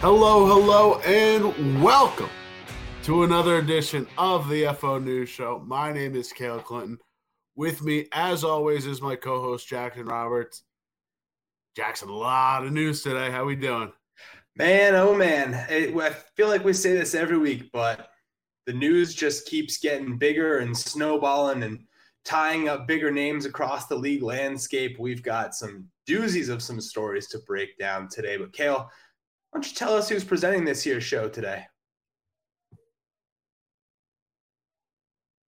Hello, hello, and welcome to another edition of the FO News Show. My name is Cale Clinton. With me, as always, is my co-host Jackson Roberts. Jackson, a lot of news today. How we doing? Man, oh man, I feel like we say this every week, but the news just keeps getting bigger and snowballing and tying up bigger names across the league landscape. We've got some doozies of some stories to break down today. But Kale, why don't you tell us who's presenting this year's show today?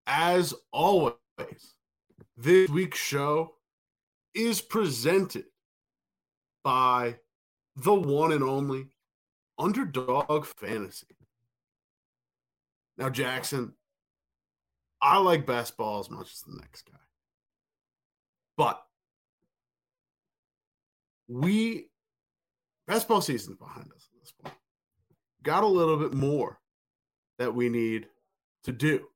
As always, this week's show is presented by the one and only Underdog Fantasy. Now, Jackson, I like best ball as much as the next guy. But we best ball season's behind us at this point. Got a little bit more that we need to do.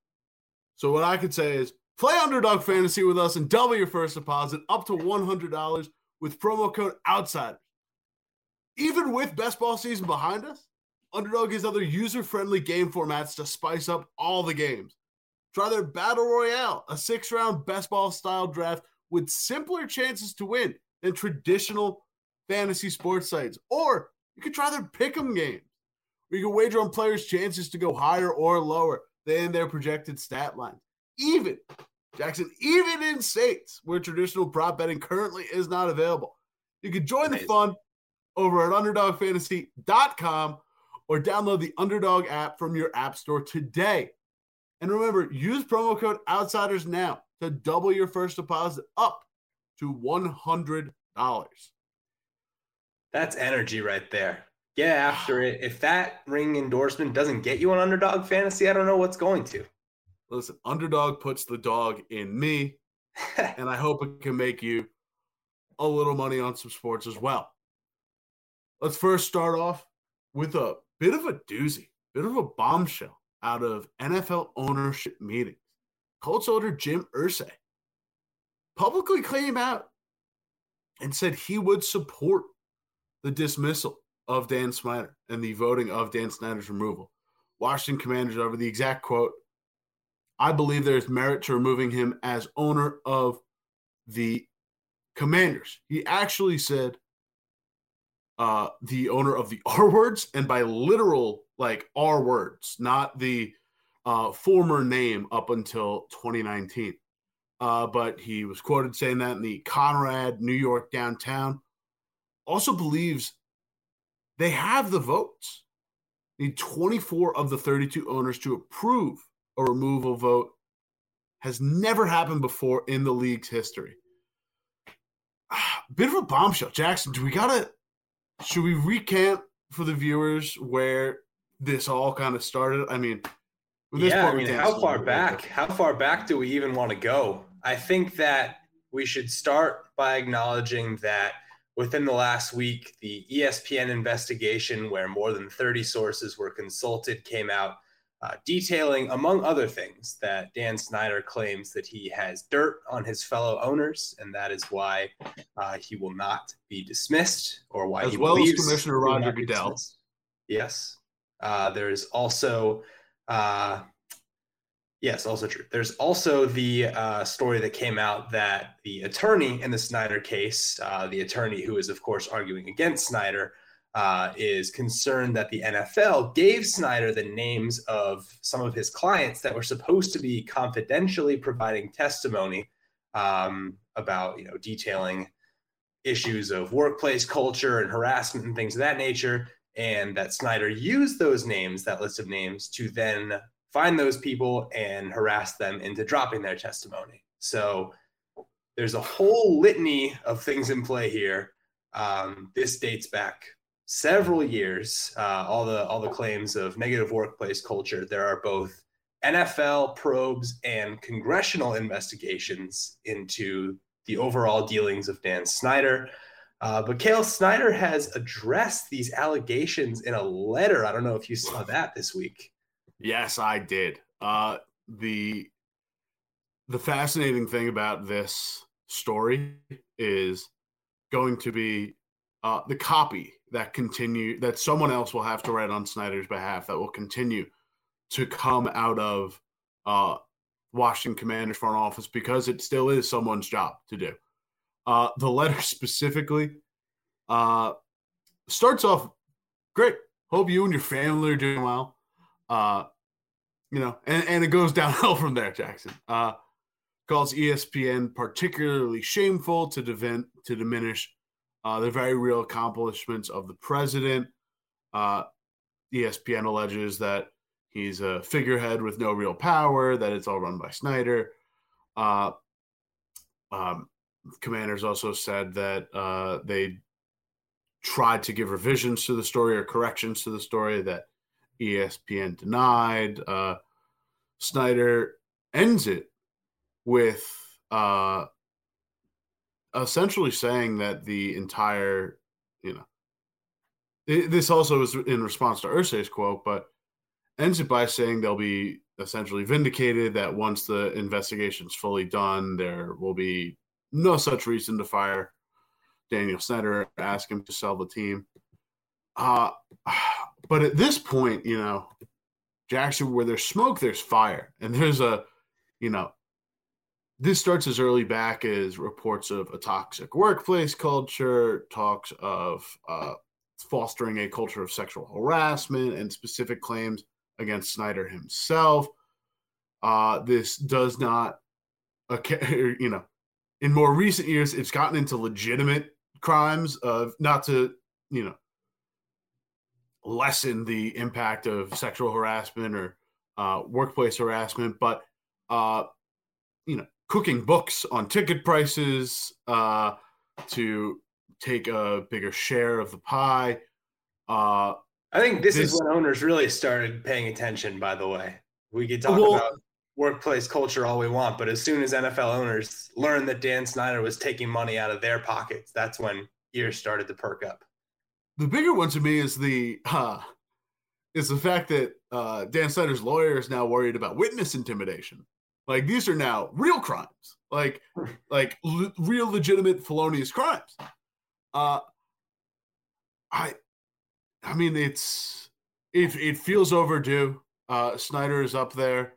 So what I could say is play underdog fantasy with us and double your first deposit up to $100 with promo code outsiders. Even with best ball season behind us, Underdog has other user-friendly game formats to spice up all the games. Try their Battle Royale, a six-round best ball style draft with simpler chances to win than traditional fantasy sports sites. Or you could try their pick'em games, where you can wager on players' chances to go higher or lower than their projected stat lines. Even Jackson, even in states where traditional prop betting currently is not available, you can join the fun over at underdogfantasy.com or download the Underdog app from your app store today. And remember, use promo code outsiders now to double your first deposit up to $100. That's energy right there. Get after it. If that ring endorsement doesn't get you an underdog fantasy, I don't know what's going to. Listen, underdog puts the dog in me, and I hope it can make you a little money on some sports as well. Let's first start off with a bit of a doozy, bit of a bombshell out of NFL ownership meetings. Colts owner Jim Irsay publicly came out and said he would support the dismissal of Dan Snyder and the voting of Dan Snyder's removal. Washington Commanders over the exact quote I believe there's merit to removing him as owner of the Commanders. He actually said uh, the owner of the R words, and by literal like R words, not the uh, former name up until 2019. Uh, but he was quoted saying that in the Conrad, New York downtown. Also believes they have the votes. Need 24 of the 32 owners to approve a removal vote. Has never happened before in the league's history. Bit of a bombshell. Jackson, do we gotta should we recant for the viewers where this all kind of started? I mean, yeah, I mean, how far back? How far back do we even want to go? I think that we should start by acknowledging that within the last week, the ESPN investigation, where more than 30 sources were consulted, came out uh, detailing, among other things, that Dan Snyder claims that he has dirt on his fellow owners, and that is why uh, he will not be dismissed, or why as he well as Commissioner Roger Goodell. Yes, uh, there is also, uh, yes, also true. There's also the uh, story that came out that the attorney in the Snyder case, uh, the attorney who is of course arguing against Snyder uh, is concerned that the NFL gave Snyder the names of some of his clients that were supposed to be confidentially providing testimony um, about, you know, detailing issues of workplace culture and harassment and things of that nature, and that Snyder used those names, that list of names, to then find those people and harass them into dropping their testimony. So there's a whole litany of things in play here. Um, this dates back several years, uh, all the all the claims of negative workplace culture, there are both NFL probes and congressional investigations into the overall dealings of Dan Snyder. Uh, but Cale Snyder has addressed these allegations in a letter. I don't know if you saw that this week. Yes, I did. Uh, the the fascinating thing about this story is going to be uh, the copy that continue that someone else will have to write on Snyder's behalf that will continue to come out of uh, Washington Commanders front office because it still is someone's job to do. Uh, the letter specifically uh, starts off great. Hope you and your family are doing well. Uh, you know, and, and it goes downhill from there, Jackson. Uh, calls ESPN particularly shameful to, divin- to diminish uh, the very real accomplishments of the president. Uh, ESPN alleges that he's a figurehead with no real power, that it's all run by Snyder. Uh, um, commanders also said that uh, they tried to give revisions to the story or corrections to the story that ESPN denied. Uh, Snyder ends it with uh, essentially saying that the entire, you know, this also is in response to Irsay's quote, but ends it by saying they'll be essentially vindicated that once the investigation's fully done, there will be no such reason to fire Daniel Snyder, ask him to sell the team. Uh, but at this point, you know, Jackson, where there's smoke, there's fire. And there's a, you know, this starts as early back as reports of a toxic workplace culture, talks of uh, fostering a culture of sexual harassment, and specific claims against Snyder himself. Uh, this does not, you know, in more recent years, it's gotten into legitimate crimes of not to, you know, lessen the impact of sexual harassment or uh, workplace harassment, but uh, you know, cooking books on ticket prices uh, to take a bigger share of the pie. Uh, I think this, this, is when owners really started paying attention. By the way, we could talk well, about workplace culture all we want, but as soon as NFL owners learned that Dan Snyder was taking money out of their pockets, that's when ears started to perk up. The bigger one to me is the uh, is the fact that uh, Dan Snyder's lawyer is now worried about witness intimidation. Like these are now real crimes, like like l- real legitimate felonious crimes. Uh, I, I mean, it's it it feels overdue. Uh, Snyder is up there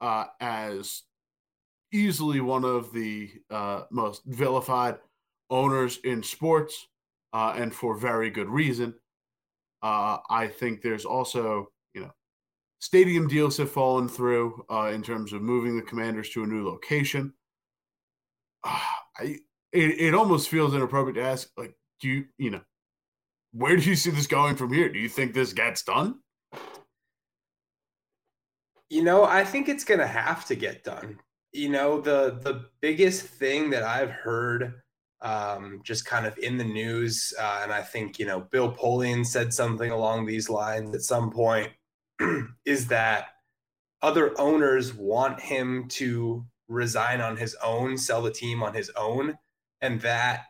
uh, as easily one of the uh, most vilified owners in sports, uh, and for very good reason. Uh, I think there's also, you know, stadium deals have fallen through uh, in terms of moving the Commanders to a new location. I, it, it almost feels inappropriate to ask, like, do you, you know, where do you see this going from here? Do you think this gets done? You know, I think it's going to have to get done. You know, the the biggest thing that I've heard um, just kind of in the news, uh, and I think you know Bill Polian said something along these lines at some point, is that other owners want him to resign on his own, sell the team on his own, and that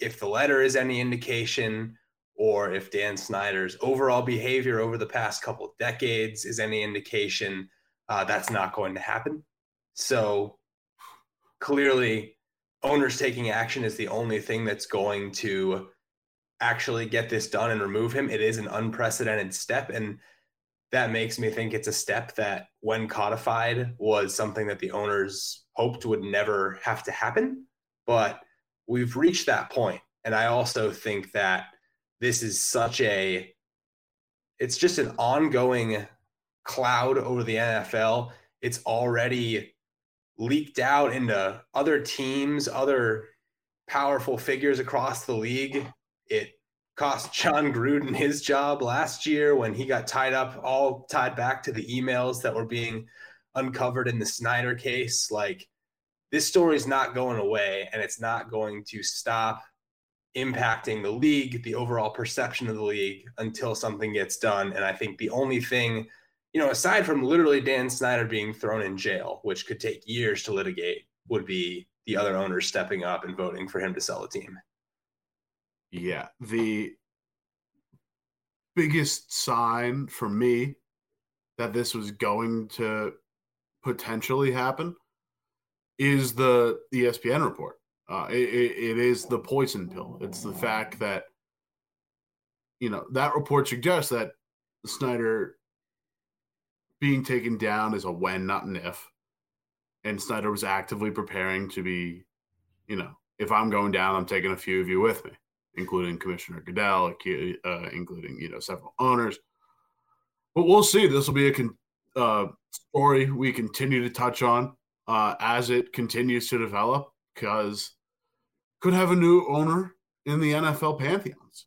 if the letter is any indication, or if Dan Snyder's overall behavior over the past couple decades is any indication, uh, that's not going to happen. So clearly, owners taking action is the only thing that's going to actually get this done and remove him. It is an unprecedented step. And that makes me think it's a step that, when codified, was something that the owners hoped would never have to happen. But we've reached that point. And I also think that this is such a it's just an ongoing cloud over the NFL. It's already leaked out into other teams, other powerful figures across the league. It cost Jon Gruden his job last year when he got tied up, all tied back to the emails that were being uncovered in the Snyder case. Like, this story is not going away and it's not going to stop impacting the league, the overall perception of the league until something gets done. And I think the only thing, you know, aside from literally Dan Snyder being thrown in jail, which could take years to litigate, would be the other owners stepping up and voting for him to sell the team. Yeah. The biggest sign for me that this was going to potentially happen is the ESPN report. Uh, it, it is the poison pill. It's the fact that you know, that report suggests that Snyder being taken down is a when, not an if. And Snyder was actively preparing to be, you know, if I'm going down, I'm taking a few of you with me, including Commissioner Goodell, uh, including, you know, several owners. But we'll see. This will be a con- uh, story we continue to touch on uh, as it continues to develop because could have a new owner in the NFL pantheons.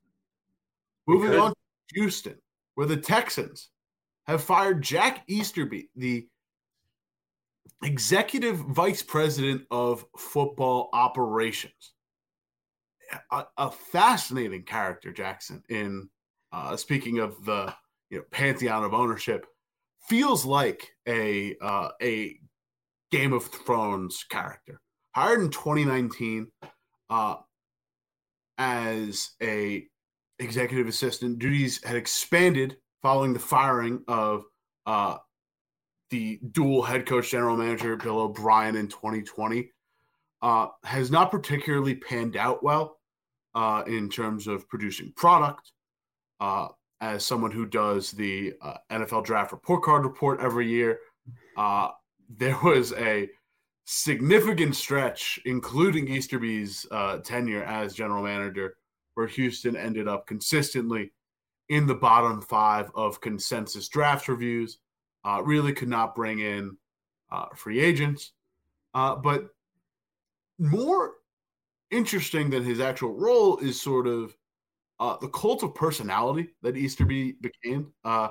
Moving on to Houston, where the Texans have fired Jack Easterby, the executive vice president of football operations. A, a fascinating character, Jackson. In uh, speaking of the you know pantheon of ownership, feels like a uh, a Game of Thrones character. Hired in 2019 uh, as a executive assistant, duties had expanded following the firing of uh, the dual head coach general manager Bill O'Brien in 2020 uh, has not particularly panned out well uh, in terms of producing product. Uh, as someone who does the uh, NFL draft report card report every year, uh, there was a significant stretch, including Easterby's uh, tenure as general manager, where Houston ended up consistently in the bottom five of consensus draft reviews. Uh, really could not bring in uh, free agents. Uh, but more interesting than his actual role is sort of uh, the cult of personality that Easterby became. Uh,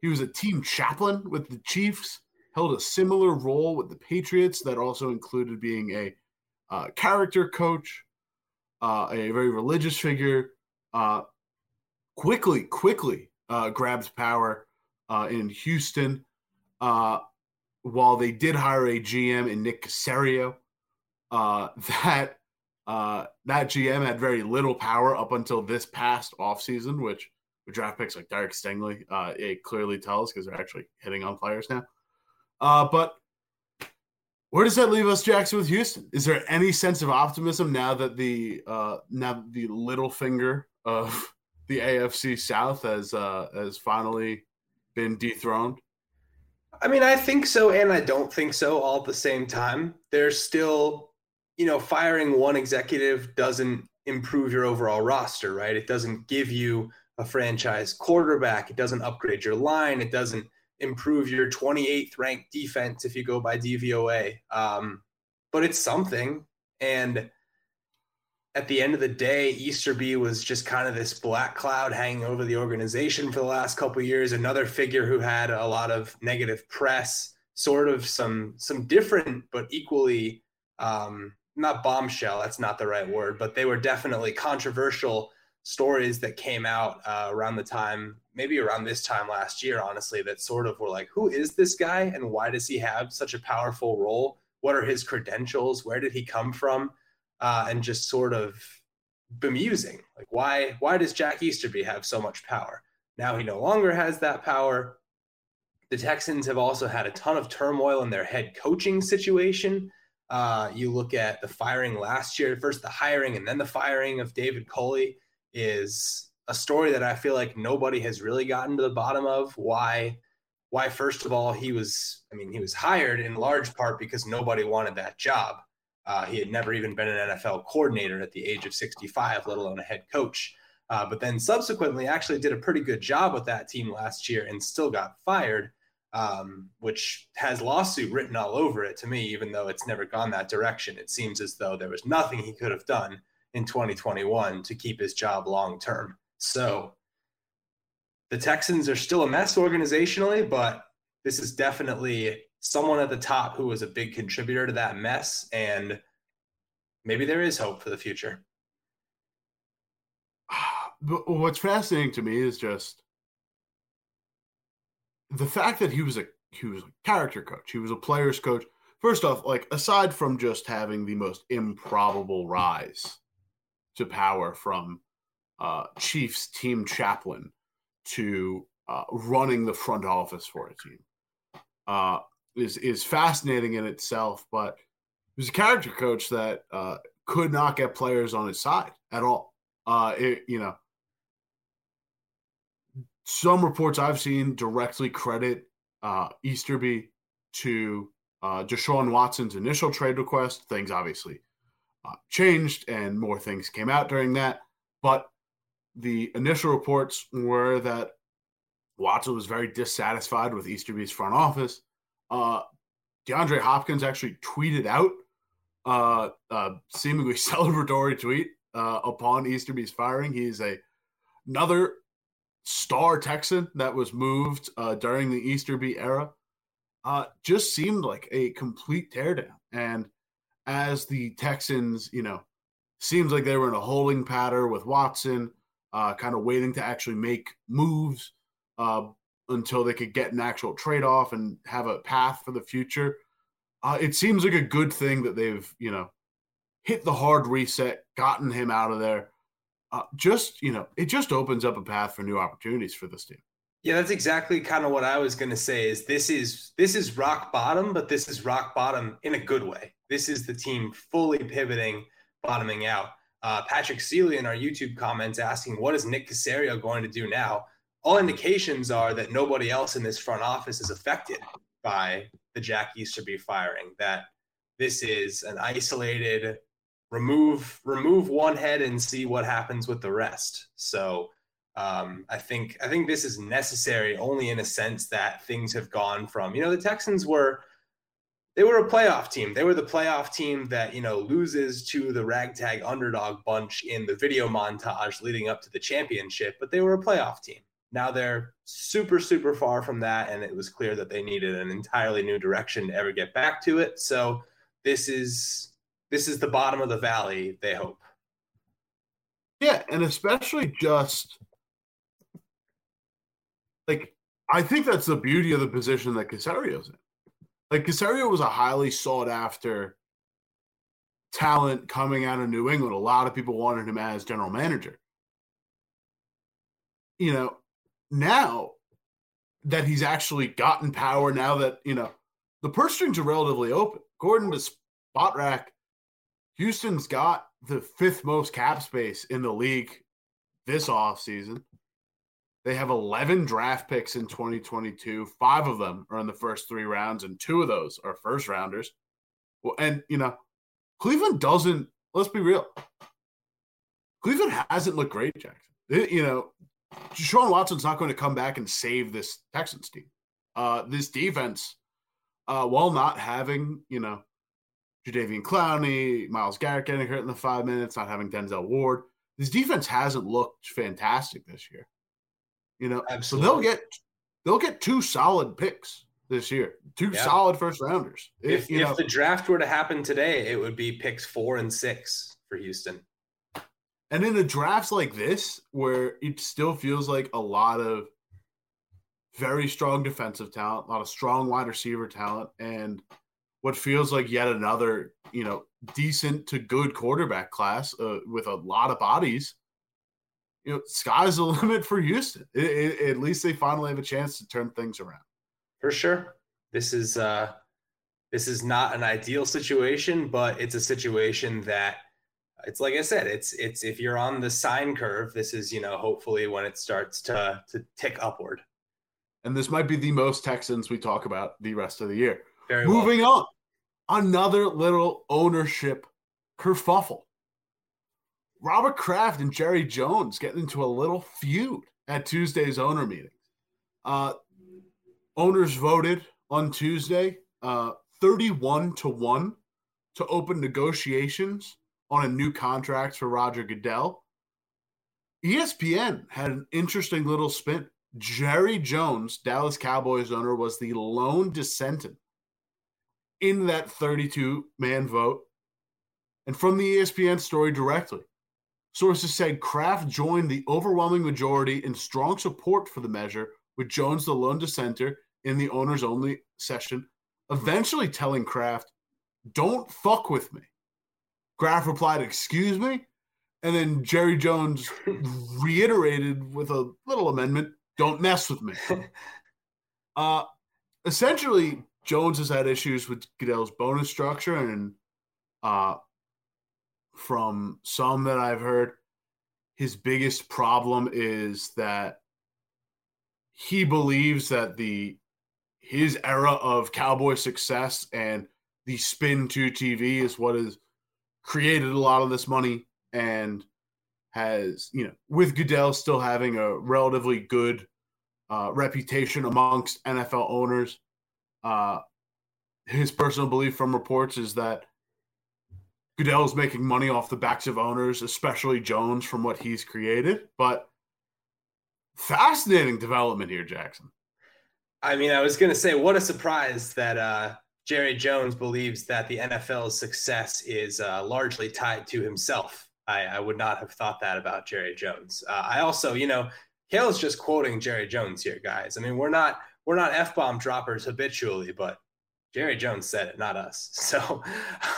he was a team chaplain with the Chiefs, held a similar role with the Patriots that also included being a uh, character coach, a very religious figure, quickly, quickly uh, grabbed power uh, in Houston. Uh, while they did hire a GM in Nick Caserio, uh, that uh, that GM had very little power up until this past offseason, which with draft picks like Derek Stingley, uh, it clearly tells because they're actually hitting on players now. but where does that leave us, Jackson, with Houston? Is there any sense of optimism now that the uh, now the Littlefinger of the AFC South has uh, has finally been dethroned? I mean, I think so, and I don't think so all at the same time. There's still, you know, firing one executive doesn't improve your overall roster, right? It doesn't give you a franchise quarterback. It doesn't upgrade your line. It doesn't improve your 28th ranked defense if you go by DVOA. Um, but it's something. And at the end of the day, Easterby was just kind of this black cloud hanging over the organization for the last couple years. Another figure who had a lot of negative press, sort of some some different but equally um, not bombshell. That's not the right word, but they were definitely controversial stories that came out uh, around the time, maybe around this time last year, honestly, that sort of were like, who is this guy and why does he have such a powerful role? What are his credentials? Where did he come from? Uh, and just sort of bemusing. Like why why does Jack Easterby have so much power? Now he no longer has that power. The Texans have also had a ton of turmoil in their head coaching situation. Uh, you look at the firing last year, first the hiring and then the firing of David Culley is a story that I feel like nobody has really gotten to the bottom of. Why? Why? First of all, he was. I mean, he was hired in large part because nobody wanted that job. Uh, he had never even been an NFL coordinator at the age of 65, let alone a head coach. Uh, but then subsequently actually did a pretty good job with that team last year and still got fired, um, which has lawsuit written all over it to me, even though it's never gone that direction. It seems as though there was nothing he could have done in 2021 to keep his job long term. So the Texans are still a mess organizationally, but this is definitely someone at the top who was a big contributor to that mess. And maybe there is hope for the future. But what's fascinating to me is just the fact that he was a he was a character coach. He was a player's coach. First off, like aside from just having the most improbable rise to power from uh, Chiefs team chaplain to uh, running the front office for a team, uh, is is fascinating in itself, but he was a character coach that uh, could not get players on his side at all. Uh, it, you know, some reports I've seen directly credit uh, Easterby to uh, Deshaun Watson's initial trade request. Things obviously uh, changed and more things came out during that. But the initial reports were that Watson was very dissatisfied with Easterby's front office. Uh, DeAndre Hopkins actually tweeted out uh, a seemingly celebratory tweet uh, upon Easterby's firing. He's a another star Texan that was moved uh, during the Easterby era. Uh, just seemed like a complete teardown. And as the Texans, you know, seems like they were in a holding pattern with Watson, uh, kind of waiting to actually make moves uh, until they could get an actual trade off and have a path for the future. Uh, it seems like a good thing that they've, you know, hit the hard reset, gotten him out of there. Uh, just, you know, it just opens up a path for new opportunities for this team. Yeah, that's exactly kind of what I was going to say is this is this is rock bottom, but this is rock bottom in a good way. This is the team fully pivoting, bottoming out. Uh, Patrick Seeley in our YouTube comments asking, what is Nick Caserio going to do now? All indications are that nobody else in this front office is affected by the Jack Easterby firing. That this is an isolated remove remove one head and see what happens with the rest. So um, I think I think this is necessary only in a sense that things have gone from you know the Texans were they were a playoff team. They were the playoff team that, you know, loses to the ragtag underdog bunch in the video montage leading up to the championship, but they were a playoff team. Now they're super, super far from that. And it was clear that they needed an entirely new direction to ever get back to it. So this is this is the bottom of the valley, they hope. Yeah, and especially just like I think that's the beauty of the position that Caserio's in like Caserio was a highly sought after talent coming out of New England. A lot of people wanted him as general manager. You know, now that he's actually gotten power, now that, you know, the purse strings are relatively open. Gordon to Spotrac, Houston's got the fifth most cap space in the league this offseason. They have 11 draft picks in 2022. Five of them are in the first three rounds, and two of those are first rounders. Well, and, you know, Cleveland doesn't, let's be real. Cleveland hasn't looked great, Jackson. It, you know, Sean Watson's not going to come back and save this Texans team. Uh, this defense, uh, while not having, you know, Jadeveon Clowney, Myles Garrett getting hurt in the five minutes, not having Denzel Ward, this defense hasn't looked fantastic this year. You know, Absolutely. so they'll get they'll get two solid picks this year, two yeah. solid first rounders. If, if, if the draft were to happen today, it would be picks four and six for Houston. And in a draft like this, where it still feels like a lot of very strong defensive talent, a lot of strong wide receiver talent, and what feels like yet another, you know, decent to good quarterback class uh, with a lot of bodies you know, sky's the limit for Houston. It, it, at least they finally have a chance to turn things around. For sure, this is uh, this is not an ideal situation, but it's a situation that it's like I said, it's it's if you're on the sine curve, this is you know hopefully when it starts to to tick upward. And this might be the most Texans we talk about the rest of the year. Very Moving well. on, another little ownership kerfuffle. Robert Kraft and Jerry Jones getting into a little feud at Tuesday's owner meeting. Uh, owners voted on Tuesday, uh, 31 to 1 to open negotiations on a new contract for Roger Goodell. ESPN had an interesting little spin. Jerry Jones, Dallas Cowboys owner, was the lone dissentant in that 32 man vote. And from the ESPN story directly, Sources said Kraft joined the overwhelming majority in strong support for the measure, with Jones the lone dissenter in the owners only session, eventually telling Kraft, Don't fuck with me. Kraft replied, Excuse me? And then Jerry Jones reiterated with a little amendment, Don't mess with me. uh, essentially, Jones has had issues with Goodell's bonus structure and uh, from some that I've heard, his biggest problem is that he believes that the his era of cowboy success and the spin to TV is what has created a lot of this money and has, you know, with Goodell still having a relatively good uh, reputation amongst NFL owners. Uh, his personal belief from reports is that Goodell is making money off the backs of owners, especially Jones, from what he's created. But fascinating development here, Jackson. I mean, I was going to say, what a surprise that uh, Jerry Jones believes that the NFL's success is uh, largely tied to himself. I, I, would not have thought that about Jerry Jones. Uh, I also, you know, Cale's just quoting Jerry Jones here, guys. I mean, we're not we're not f bomb droppers habitually, but Jerry Jones said it, not us. So,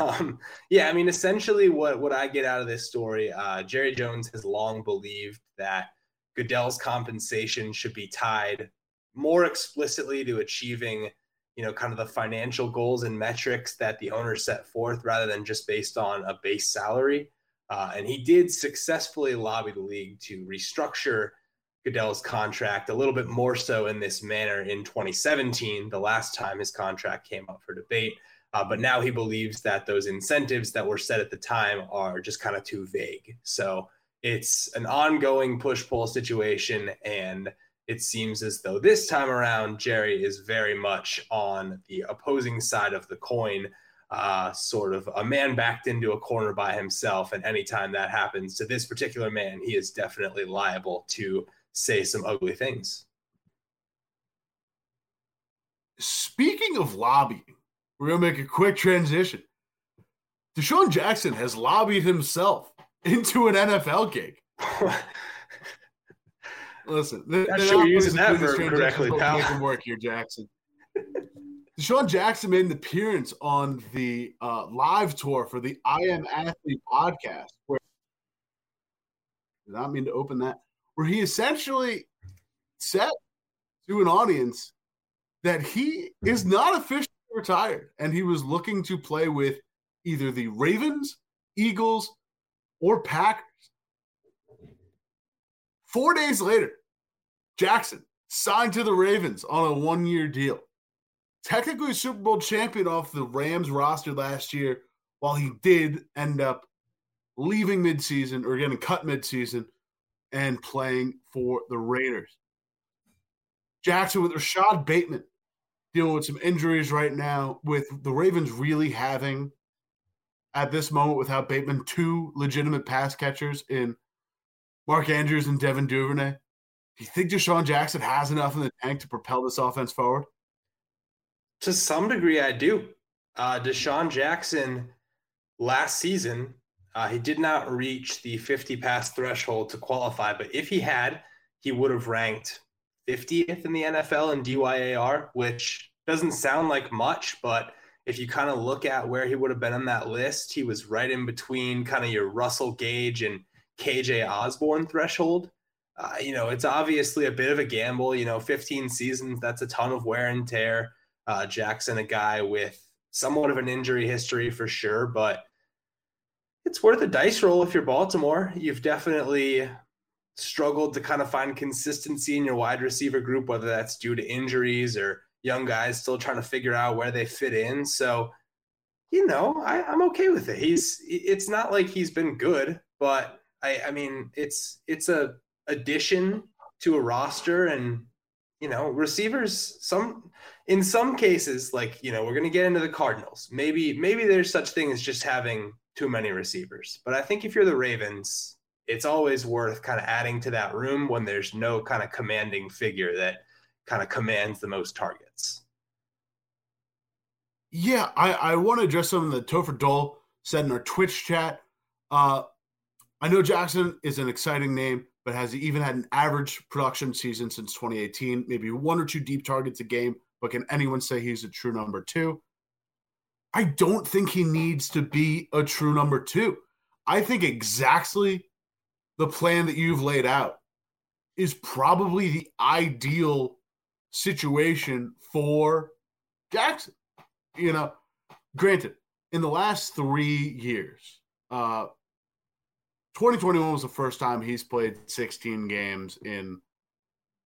um, yeah, I mean, essentially, what what I get out of this story, uh, Jerry Jones has long believed that Goodell's compensation should be tied more explicitly to achieving, you know, kind of the financial goals and metrics that the owner set forth, rather than just based on a base salary. Uh, and he did successfully lobby the league to restructure Goodell's contract a little bit more so in this manner in 2017, the last time his contract came up for debate. Uh, but now he believes that those incentives that were set at the time are just kind of too vague. So it's an ongoing push pull situation. And it seems as though this time around, Jerry is very much on the opposing side of the coin, uh, sort of a man backed into a corner by himself. And anytime that happens to this particular man, he is definitely liable to say some ugly things. Speaking of lobbying, we're going to make a quick transition. DeSean Jackson has lobbied himself into an NFL gig. Listen, they're, not sure you're using that verb correctly, pal. Make work here, Jackson. DeSean Jackson made an appearance on the uh, live tour for the I Am Athlete podcast. Where did not mean to open that where he essentially said to an audience that he is not officially retired and he was looking to play with either the Ravens, Eagles, or Packers. Four days later, Jackson signed to the Ravens on a one year deal. Technically, Super Bowl champion off the Rams roster last year, while he did end up leaving midseason or getting cut midseason and playing for the Raiders. Jackson with Rashod Bateman dealing with some injuries right now, with the Ravens really having at this moment without Bateman two legitimate pass catchers in Mark Andrews and Devin Duvernay. You think DeSean Jackson has enough in the tank to propel this offense forward? To some degree, I do. Uh, DeSean Jackson last season uh, he did not reach the 50 pass threshold to qualify, but if he had, he would have ranked 50th in the NFL in DYAR, which doesn't sound like much, but if you kind of look at where he would have been on that list, he was right in between kind of your Russell Gage and KJ Osborn threshold. Uh, you know, it's obviously a bit of a gamble. You know, 15 seasons, that's a ton of wear and tear. Uh, Jackson, a guy with somewhat of an injury history for sure, but it's worth a dice roll if you're Baltimore. You've definitely struggled to kind of find consistency in your wide receiver group, whether that's due to injuries or young guys still trying to figure out where they fit in. So, you know, I, I'm okay with it. He's it's not like he's been good, but I, I mean it's it's a addition to a roster and you know, receivers some in some cases, like, you know, we're gonna get into the Cardinals. Maybe maybe there's such thing as just having too many receivers. But I think if you're the Ravens, it's always worth kind of adding to that room when there's no kind of commanding figure that kind of commands the most targets. Yeah, I, I want to address something that Topher Dole said in our Twitch chat. Uh, I know Jackson is an exciting name, but has even had an average production season since 2018, maybe one or two deep targets a game. But can anyone say he's a true number two? I don't think he needs to be a true number two. I think exactly the plan that you've laid out is probably the ideal situation for Jackson. You know, granted, in the last three years, uh, 2021 was the first time he's played 16 games in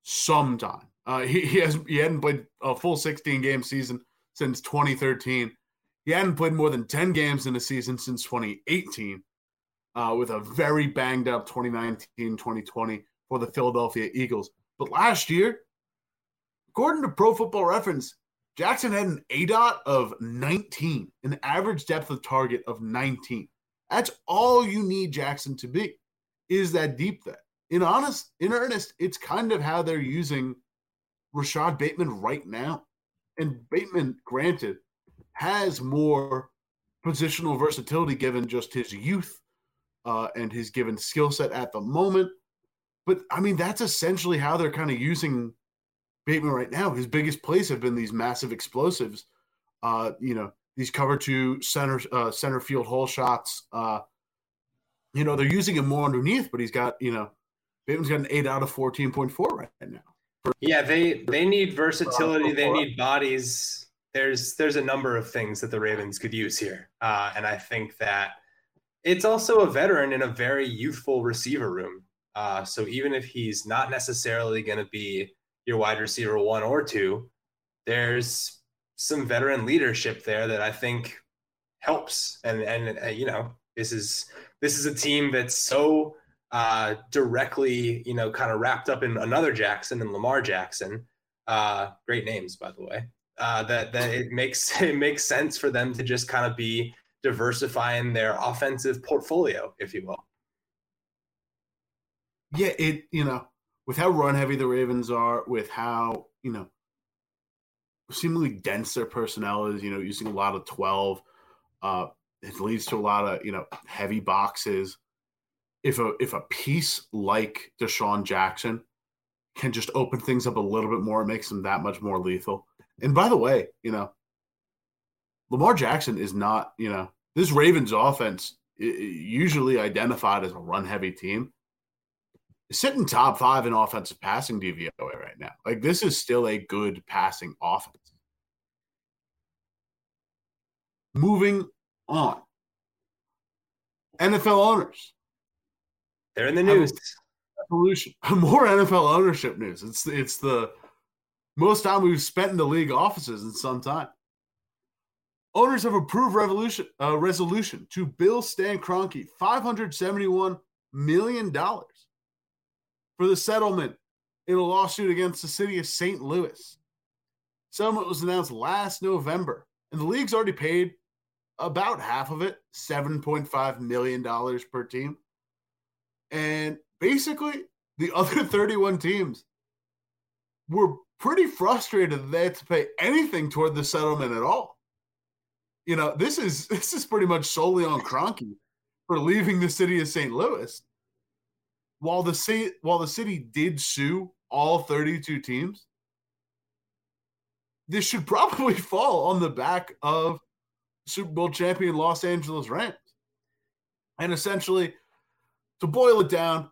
some time. Uh, he, he has he hadn't played a full 16 game season since 2013. He hadn't played more than 10 games in a season since 2018, uh, with a very banged up 2019 2020 for the Philadelphia Eagles. But last year, according to Pro Football Reference, Jackson had an ADOT of 19, an average depth of target of 19. That's all you need Jackson to be, is that deep threat. In honest, in earnest, it's kind of how they're using Rashod Bateman right now. And Bateman, granted, has more positional versatility given just his youth uh, and his given skill set at the moment. But I mean, that's essentially how they're kind of using Bateman right now. His biggest plays have been these massive explosives. Uh, you know, these cover two center uh, center field hole shots. Uh, you know, they're using him more underneath, but he's got you know, Bateman's got an ADOT of fourteen point four right now. Yeah, they they need versatility. They need bodies. There's there's a number of things that the Ravens could use here, uh, and I think that it's also a veteran in a very youthful receiver room. Uh, so even if he's not necessarily going to be your wide receiver one or two, there's some veteran leadership there that I think helps. And and uh, you know, this is this is a team that's so uh, directly, you know, kind of wrapped up in another Jackson and Lamar Jackson. Uh, great names, by the way. Uh, that that it makes it makes sense for them to just kind of be diversifying their offensive portfolio, if you will. Yeah, it you know with how run heavy the Ravens are, with how you know seemingly dense their personnel is, you know, using a lot of twelve, uh, it leads to a lot of you know heavy boxes. If a if a piece like DeSean Jackson can just open things up a little bit more, it makes them that much more lethal. And by the way, you know, Lamar Jackson is not, you know, this Ravens offense usually identified as a run heavy team sitting top five in offensive passing DVOA right now. Like this is still a good passing offense. Moving on. NFL owners. They're in the news. Evolution. More NFL ownership news. It's it's the most time we've spent in the league offices in some time. Owners have approved revolution uh, resolution to bill Stan Kroenke five hundred seventy one million dollars for the settlement in a lawsuit against the city of St. Louis. Settlement was announced last November, and the league's already paid about half of it, $7.5 million per team. And basically, the other 31 teams were pretty frustrated that they had to pay anything toward the settlement at all. You know, this is this is pretty much solely on Kroenke for leaving the city of St. Louis while the city while the city did sue all 32 teams, this should probably fall on the back of Super Bowl champion Los Angeles Rams. And essentially, to boil it down,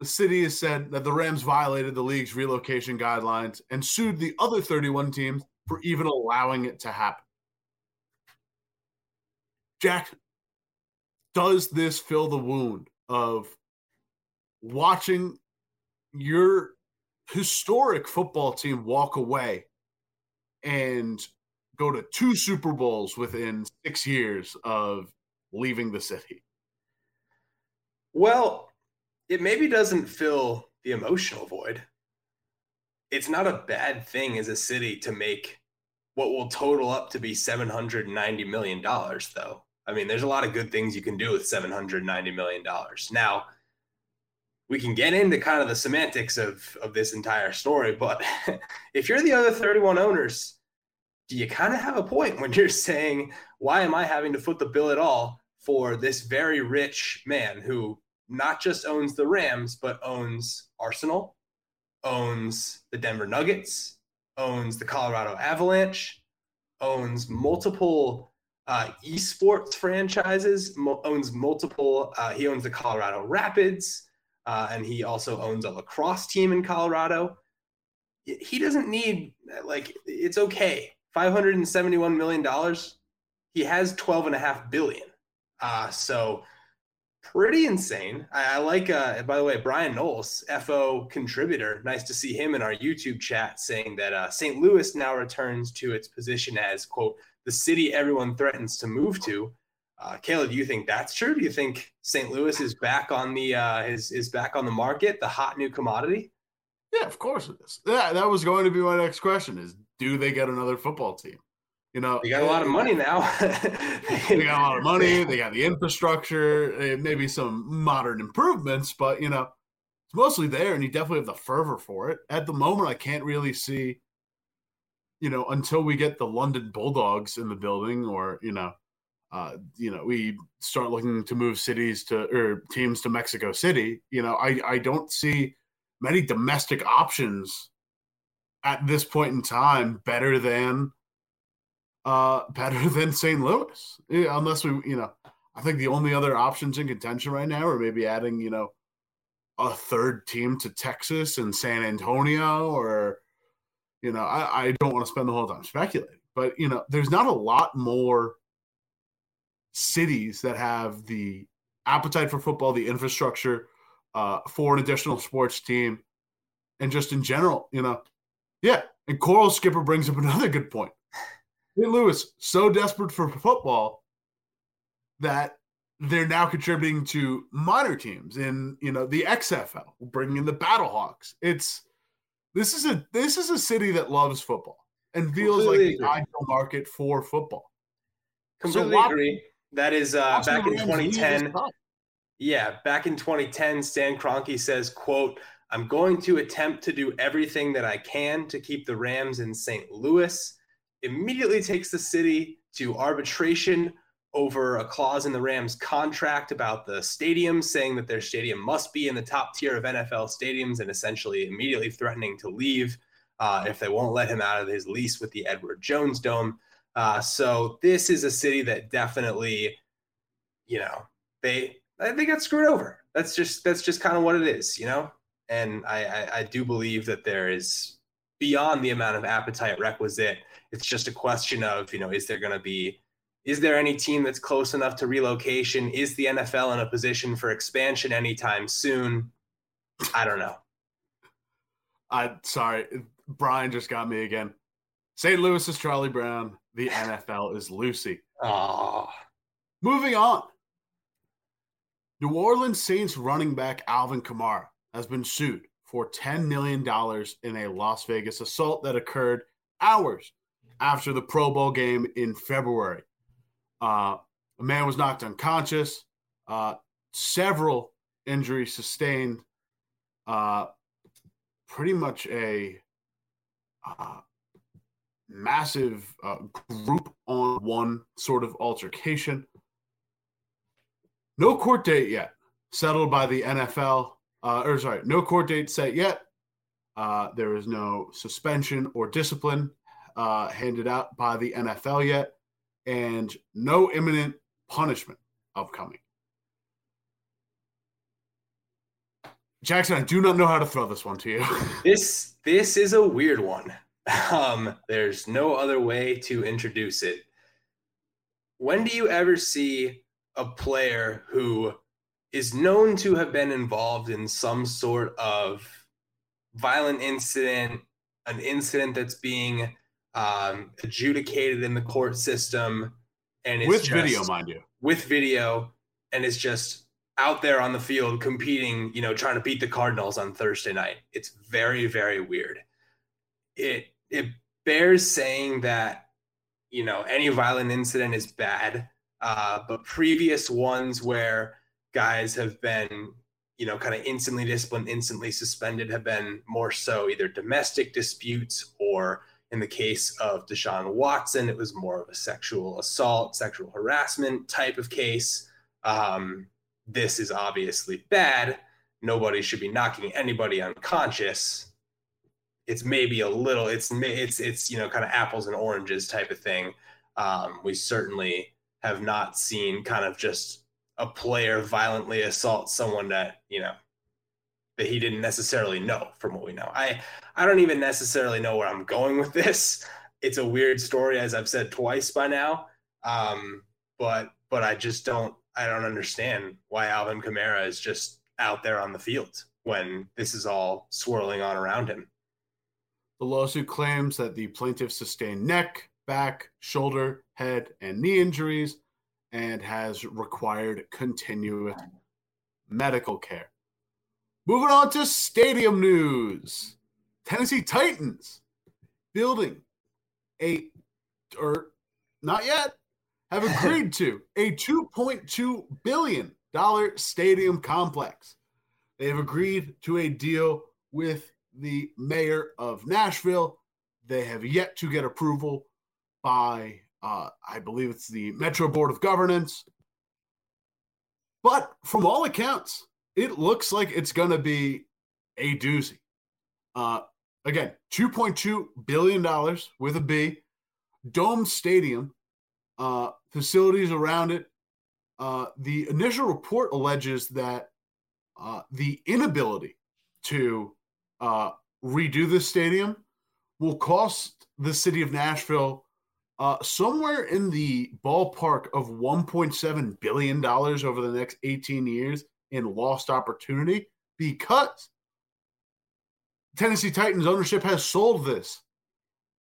the city has said that the Rams violated the league's relocation guidelines and sued the other 31 teams for even allowing it to happen. Jack, does this fill the wound of watching your historic football team walk away and go to two Super Bowls within six years of leaving the city? Well, it maybe doesn't fill the emotional void. It's not a bad thing as a city to make what will total up to be $790 million, though. I mean, there's a lot of good things you can do with $790 million. Now, we can get into kind of the semantics of of this entire story but if you're the other 31 owners do you kind of have a point when you're saying why am i having to foot the bill at all for this very rich man who not just owns the rams but owns arsenal owns the denver nuggets owns the colorado avalanche owns multiple uh, esports franchises mo- owns multiple uh, he owns the colorado rapids uh, and he also owns a lacrosse team in Colorado. He doesn't need like it's okay. Five hundred and seventy-one million dollars. He has twelve and a half billion. Uh, so pretty insane. I, I like. Uh, by the way, Brian Knowles, FO contributor. Nice to see him in our YouTube chat saying that uh, St. Louis now returns to its position as quote the city everyone threatens to move to. Uh, Kayla, do you think that's true? Do you think St. Louis is back on the uh, is is back on the market, the hot new commodity? Yeah, of course it is. Yeah, that was going to be my next question: is do they get another football team? You know, they got a lot of money now. they got a lot of money. They got the infrastructure, eh, maybe some modern improvements, but you know, it's mostly there, and you definitely have the fervor for it. At the moment, I can't really see, you know, until we get the London Bulldogs in the building, or you know, uh, you know, we start looking to move cities to or teams to Mexico City. You know, I I don't see many domestic options at this point in time better than uh, better than St. Louis, unless we, you know, I think the only other options in contention right now are maybe adding, you know, a third team to Texas and San Antonio, or, you know, I, I don't want to spend the whole time speculating, but, you know, there's not a lot more cities that have the appetite for football, the infrastructure uh, for an additional sports team, and just in general, you know, yeah. And Coral Skipper brings up another good point. St. Louis so desperate for football that they're now contributing to minor teams in you know the XFL, bringing in the Battlehawks. It's this is a this is a city that loves football and feels Completely like the ideal market for football. Completely so agree. That is uh, back in 2010. Yeah, back in 2010, Stan Kroenke says, "quote I'm going to attempt to do everything that I can to keep the Rams in St. Louis." immediately takes the city to arbitration over a clause in the Rams contract about the stadium, saying that their stadium must be in the top tier of NFL stadiums and essentially immediately threatening to leave uh, if they won't let him out of his lease with the Edward Jones Dome. Uh, so this is a city that definitely, you know, they they got screwed over. That's just that's just kind of what it is, you know. And I, I, I do believe that there is beyond the amount of appetite requisite it's just a question of, you know, is there going to be, is there any team that's close enough to relocation? Is the NFL in a position for expansion anytime soon? I don't know. I sorry, Brian just got me again. St. Louis is Charlie Brown. The NFL is Lucy. Oh. Moving on. New Orleans Saints running back Alvin Kamara has been sued for $10 million in a Las Vegas assault that occurred hours after the Pro Bowl game in February. Uh, a man was knocked unconscious, uh, several injuries sustained, uh, pretty much a uh, massive uh, group on one sort of altercation. No court date yet settled by the NFL, uh, or sorry, no court date set yet. there is no suspension or discipline uh, handed out by the NFL yet, and no imminent punishment upcoming. Jackson, I do not know how to throw this one to you. this this is a weird one. Um, there's no other way to introduce it. When do you ever see a player who is known to have been involved in some sort of violent incident, an incident that's being um, adjudicated in the court system, and with just, video, mind you, with video, and is just out there on the field competing. You know, trying to beat the Cardinals on Thursday night. It's very, very weird. It it bears saying that you know any violent incident is bad, uh, but previous ones where guys have been you know kind of instantly disciplined, instantly suspended have been more so either domestic disputes or in the case of Deshaun Watson, it was more of a sexual assault, sexual harassment type of case. Um, this is obviously bad. Nobody should be knocking anybody unconscious. It's maybe a little. It's it's it's you know kind of apples and oranges type of thing. Um, we certainly have not seen kind of just a player violently assault someone that you know that he didn't necessarily know from what we know. I I don't even necessarily know where I'm going with this. It's a weird story, as I've said twice by now. Um, but but I just don't I don't understand why Alvin Kamara is just out there on the field when this is all swirling on around him. The lawsuit claims that the plaintiff sustained neck, back, shoulder, head, and knee injuries and has required continuous medical care. Moving on to stadium news. Tennessee Titans building a, or not yet, have agreed to a $2.2 billion stadium complex. They have agreed to a deal with the mayor of Nashville. They have yet to get approval by, uh, I believe it's the Metro Board of Governance. But from all accounts, it looks like it's going to be a doozy. Uh, again, $2.2 billion with a B, Dome Stadium, uh, facilities around it. Uh, the initial report alleges that uh, the inability to uh, redo the stadium will cost the city of Nashville uh, somewhere in the ballpark of $1.7 billion over the next 18 years in lost opportunity because Tennessee Titans ownership has sold this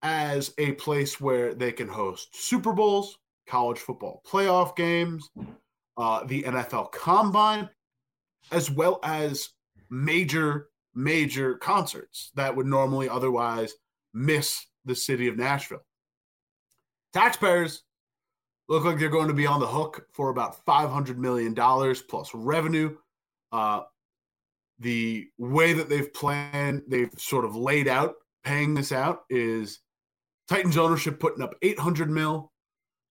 as a place where they can host Super Bowls, college football playoff games, uh, the NFL Combine, as well as major, major concerts that would normally otherwise miss the city of Nashville. Taxpayers look like they're going to be on the hook for about $500 million plus revenue. Uh, the way that they've planned, they've sort of laid out paying this out is Titans ownership putting up 800 mil.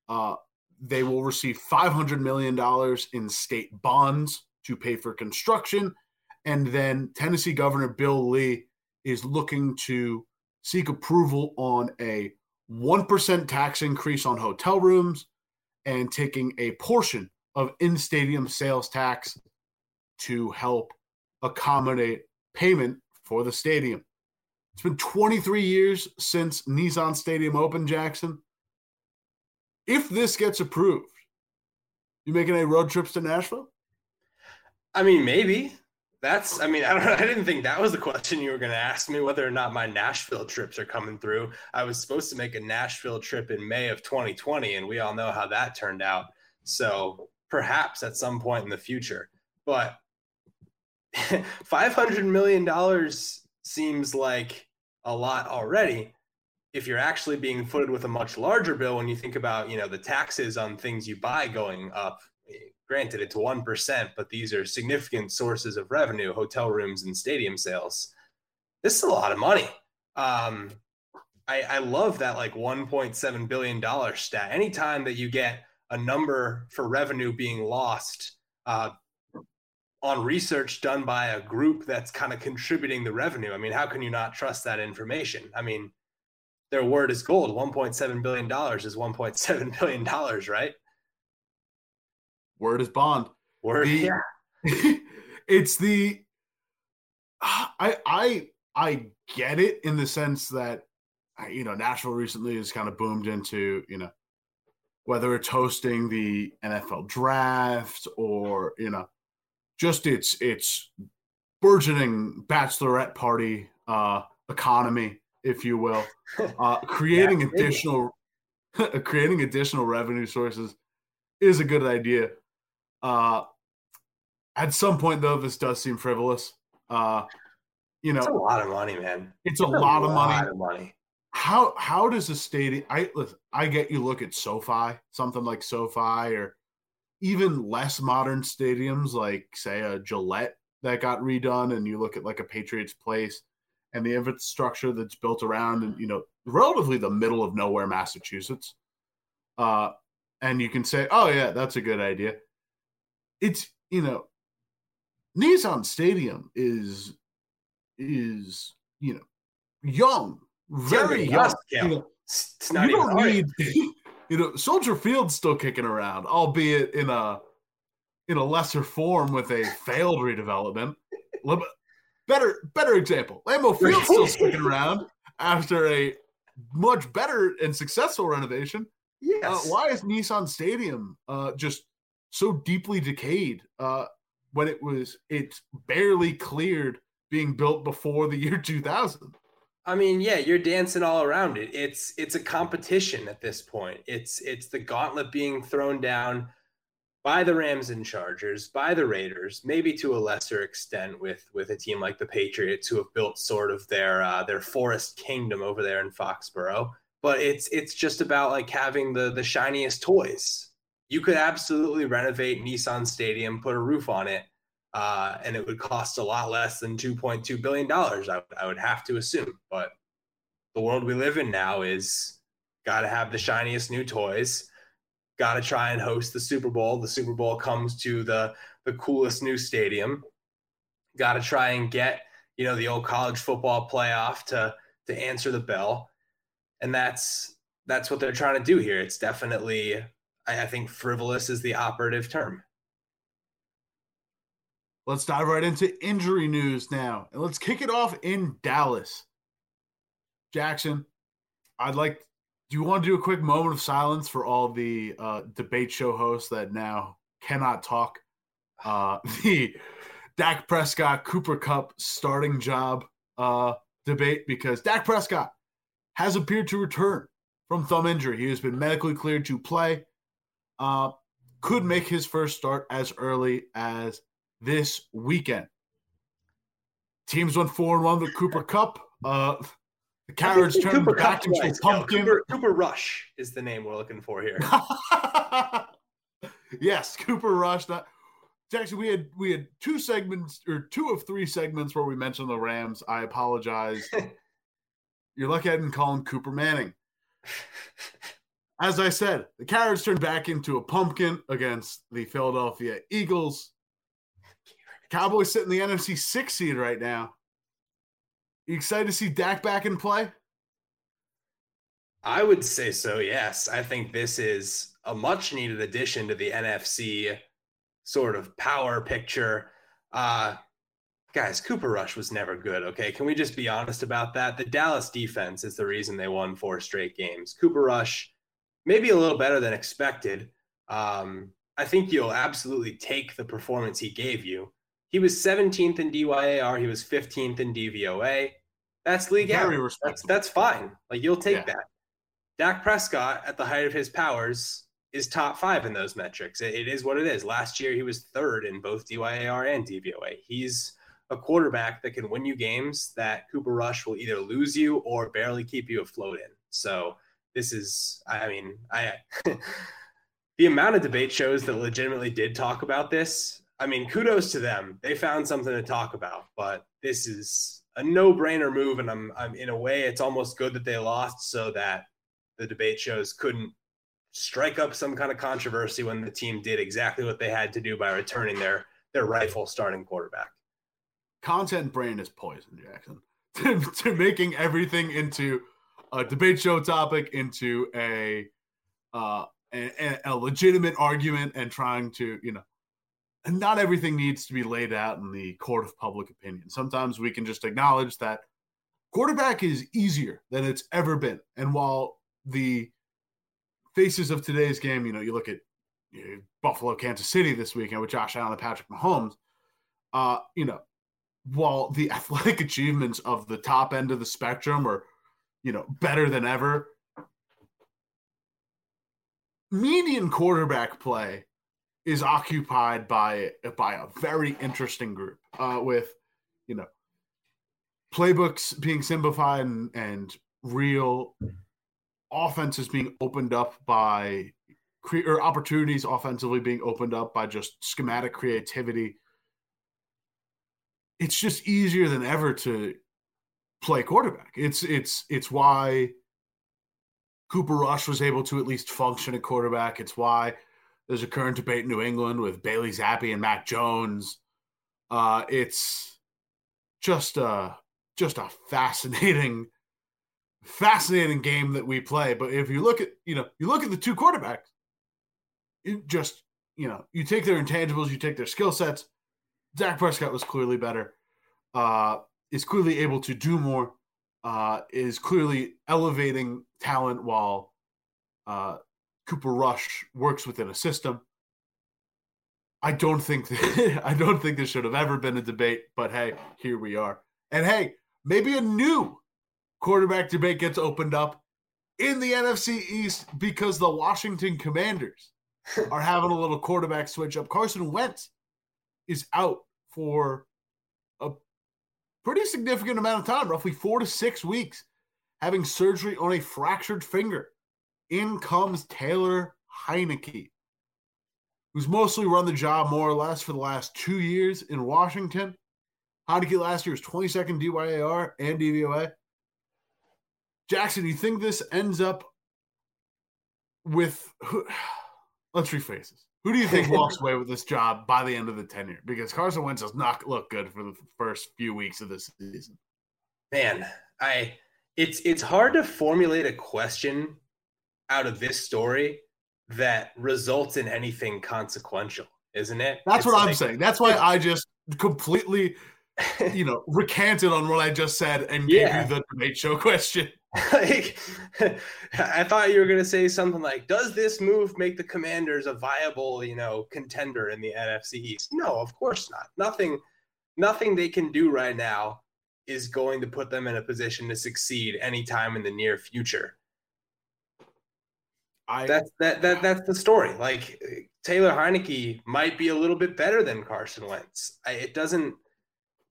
Uh, they will receive $500 million in state bonds to pay for construction. And then Tennessee Governor Bill Lee is looking to seek approval on a 1% tax increase on hotel rooms and taking a portion of in stadium sales tax to help accommodate payment for the stadium. It's been 23 years since Nissan Stadium opened, Jackson. If this gets approved, you making any road trips to Nashville? I mean, maybe. That's, I mean, I don't I didn't think that was the question you were going to ask me whether or not my Nashville trips are coming through. I was supposed to make a Nashville trip in May of 2020, and we all know how that turned out. So perhaps at some point in the future. But $500 million seems like a lot already. If you're actually being footed with a much larger bill, when you think about, you know, the taxes on things you buy going up, Granted, it's 1%, but these are significant sources of revenue, hotel rooms and stadium sales. This is a lot of money. Um, I, I love that like $1.7 billion stat. Anytime that you get a number for revenue being lost uh, on research done by a group that's kind of contributing the revenue, I mean, how can you not trust that information? I mean, their word is gold. $1.7 billion is $1.7 billion, right? Word is bond. Word. The, yeah. it's the I I I get it in the sense that you know Nashville recently has kind of boomed into you know whether it's hosting the NFL draft or you know just its its burgeoning bachelorette party uh, economy, if you will, uh, creating yeah, additional creating additional revenue sources is a good idea. Uh, at some point, though, this does seem frivolous. Uh, you know, it's a lot of money, man. It's, it's a, lot, of money. Of money. How how does a stadium? I listen, I get you look at SoFi, something like SoFi, or even less modern stadiums like say a Gillette that got redone, and you look at like a Patriots Place and the infrastructure that's built around, and you know, relatively the middle of nowhere, Massachusetts. Uh, and you can say, oh yeah, that's a good idea it's you know Nissan Stadium is is you know young, very young. You, know, you don't need you know Soldier Field's still kicking around, albeit in a in a lesser form with a failed redevelopment. better better example, Lambeau Field's still sticking around after a much better and successful renovation. Uh, yes. Uh, why is Nissan Stadium uh, just so deeply decayed uh, when it was it's barely cleared being built before the year 2000. I mean, yeah, you're dancing all around it. It's it's a competition at this point. It's it's the gauntlet being thrown down by the Rams and Chargers, by the Raiders, maybe to a lesser extent with with a team like the Patriots who have built sort of their uh, their forest kingdom over there in Foxborough. But it's it's just about like having the the shiniest toys. You could absolutely renovate Nissan Stadium, put a roof on it, uh, and it would cost a lot less than $2.2 billion, I, I would have to assume. But the world we live in now is got to have the shiniest new toys, got to try and host the Super Bowl. The Super Bowl comes to the, the coolest new stadium, got to try and get, you know, the old college football playoff to, to answer the bell. And that's, that's what they're trying to do here. It's definitely, I, I think frivolous is the operative term. Let's dive right into injury news now. And let's kick it off in Dallas. Jackson, I'd like, do you want to do a quick moment of silence for all the uh, debate show hosts that now cannot talk? Uh, the Dak Prescott Cooper Kupp starting job uh, debate because Dak Prescott has appeared to return from thumb injury. He has been medically cleared to play. Uh, could make his first start as early as this weekend. Teams went four and one with Cooper Kupp. Uh, the Carrots turned Cooper back into a pumpkin. Cooper, Cooper, Rush is the name we're looking for here. yes, Cooper Rush. That actually we had we had two segments or two of three segments where we mentioned the Rams. I apologize. You're lucky I didn't call him Cooper Manning. As I said, the Carrots turned back into a pumpkin against the Philadelphia Eagles. Cowboys sit in the NFC six seed right now. You excited to see Dak back in play? I would say so, yes. I think this is a much needed addition to the NFC sort of power picture. Uh, guys, Cooper Rush was never good, okay? Can we just be honest about that? The Dallas defense is the reason they won four straight games. Cooper Rush, maybe a little better than expected. Um, I think you'll absolutely take the performance he gave you. He was 17th in DYAR. He was 15th in DVOA. That's league average. That's that's fine. Like you'll take yeah. that. Dak Prescott at the height of his powers is top five in those metrics. It, it is what it is. Last year he was third in both DYAR and DVOA. He's a quarterback that can win you games that Cooper Rush will either lose you or barely keep you afloat in. So this is, I mean, I the amount of debate shows that legitimately did talk about this I mean, kudos to them. They found something to talk about, but this is a no-brainer move, and I'm, I'm in a way, it's almost good that they lost so that the debate shows couldn't strike up some kind of controversy when the team did exactly what they had to do by returning their their rightful starting quarterback. Content brain is poison, Jackson. to, to making everything into a debate show topic, into a uh, a, a legitimate argument, and trying to you know and not everything needs to be laid out in the court of public opinion. Sometimes we can just acknowledge that quarterback is easier than it's ever been. And while the faces of today's game, you know, you look at you know, Buffalo, Kansas City this weekend with Josh Allen and Patrick Mahomes, uh, you know, while the athletic achievements of the top end of the spectrum are, you know, better than ever, median quarterback play is occupied by by a very interesting group uh, with you know playbooks being simplified and, and real offenses being opened up by or opportunities offensively being opened up by just schematic creativity. It's just easier than ever to play quarterback it's it's it's why Cooper Rush was able to at least function at quarterback it's why there's a current debate in New England with Bailey Zappe and Mac Jones. Uh, it's just a just a fascinating, fascinating game that we play. But if you look at you know you look at the two quarterbacks, it just you know you take their intangibles, you take their skill sets. Dak Prescott was clearly better. Uh, is clearly able to do more. Uh, is clearly elevating talent while uh, Cooper Rush works within a system. I don't think that, I don't think this should have ever been a debate, but hey, here we are. And hey, maybe a new quarterback debate gets opened up in the NFC East because the Washington Commanders are having a little quarterback switch up. Carson Wentz is out for pretty significant amount of time, roughly four to six weeks, having surgery on a fractured finger. In comes Taylor Heinicke, who's mostly run the job more or less for the last two years in Washington. Heinicke last year was 22nd DYAR and DVOA. Jackson, do you think this ends up with? Let's rephrase this. Who do you think walks away with this job by the end of the tenure? Because Carson Wentz does not look good for the first few weeks of this season. Man, I it's it's hard to formulate a question out of this story that results in anything consequential, isn't it? That's it's what like, I'm saying. That's why I just completely, you know, recanted on what I just said and yeah. gave you the debate show question. like, I thought you were going to say something like, "Does this move make the Commanders a viable, you know, contender in the NFC East?" No, of course not. Nothing, nothing they can do right now is going to put them in a position to succeed anytime in the near future. I, that's that that that's the story. Like Taylor Heinicke might be a little bit better than Carson Wentz. I, it doesn't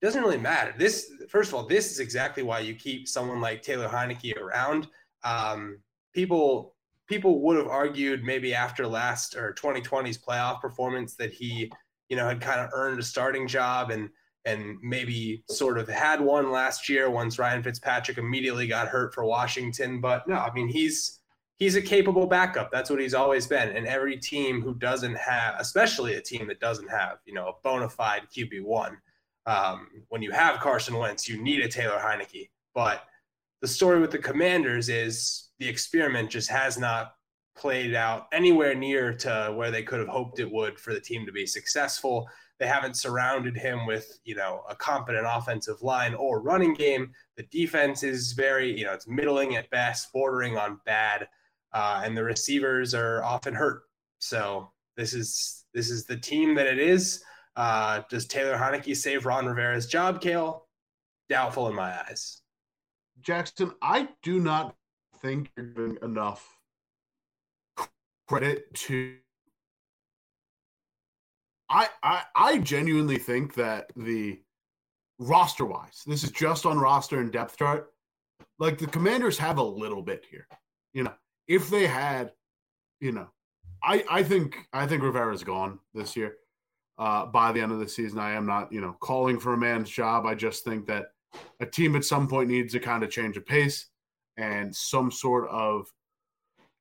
doesn't really matter. This, first of all, this is exactly why you keep someone like Taylor Heinicke around. Um, people people would have argued maybe after last or 2020's playoff performance that he, you know, had kind of earned a starting job and and maybe sort of had one last year once Ryan Fitzpatrick immediately got hurt for Washington. But no, I mean he's he's a capable backup. That's what he's always been. And every team who doesn't have, especially a team that doesn't have, you know, a bona fide QB one um, when you have Carson Wentz, you need a Taylor Heinicke. But the story with the Commanders is the experiment just has not played out anywhere near to where they could have hoped it would for the team to be successful. They haven't surrounded him with, you know, a competent offensive line or running game. The defense is very, you know, it's middling at best, bordering on bad, uh, and the receivers are often hurt. So this is this is the team that it is. Uh, does Taylor Heinicke save Ron Rivera's job, Cale? Doubtful in my eyes. Jackson, I do not think you're giving enough credit to. I, I I genuinely think that the roster wise, this is just on roster and depth chart. Like the commanders have a little bit here. You know, if they had, you know, I I think I think Rivera's gone this year uh, by the end of the season. I am not, you know, calling for a man's job. I just think that a team at some point needs to kind of change a pace and some sort of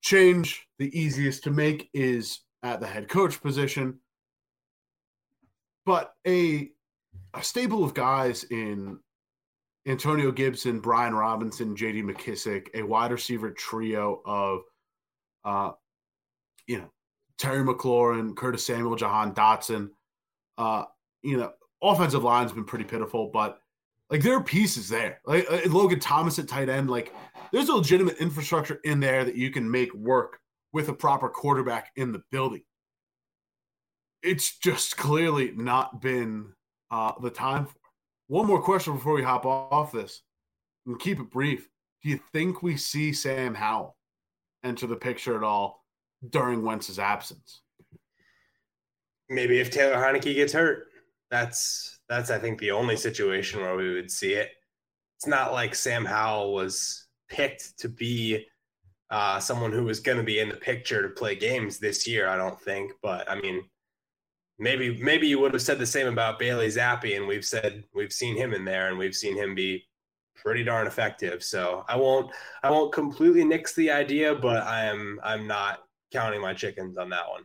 change. The easiest to make is at the head coach position. But a, a stable of guys in Antonio Gibson, Brian Robinson, JD McKissic, a wide receiver trio of, uh, you know, Terry McLaurin, Curtis Samuel, Jahan Dotson, uh, you know, offensive line's been pretty pitiful, but like there are pieces there. Like uh, Logan Thomas at tight end, like there's a legitimate infrastructure in there that you can make work with a proper quarterback in the building. It's just clearly not been uh, the time for. One more question before we hop off this, and keep it brief. Do you think we see Sam Howell enter the picture at all during Wentz's absence? Maybe if Taylor Heinicke gets hurt, that's that's I think the only situation where we would see it. It's not like Sam Howell was picked to be uh, someone who was going to be in the picture to play games this year. I don't think, but I mean, maybe maybe you would have said the same about Bailey Zappe, and we've said we've seen him in there, and we've seen him be pretty darn effective. So I won't I won't completely nix the idea, but I am I'm not counting my chickens on that one.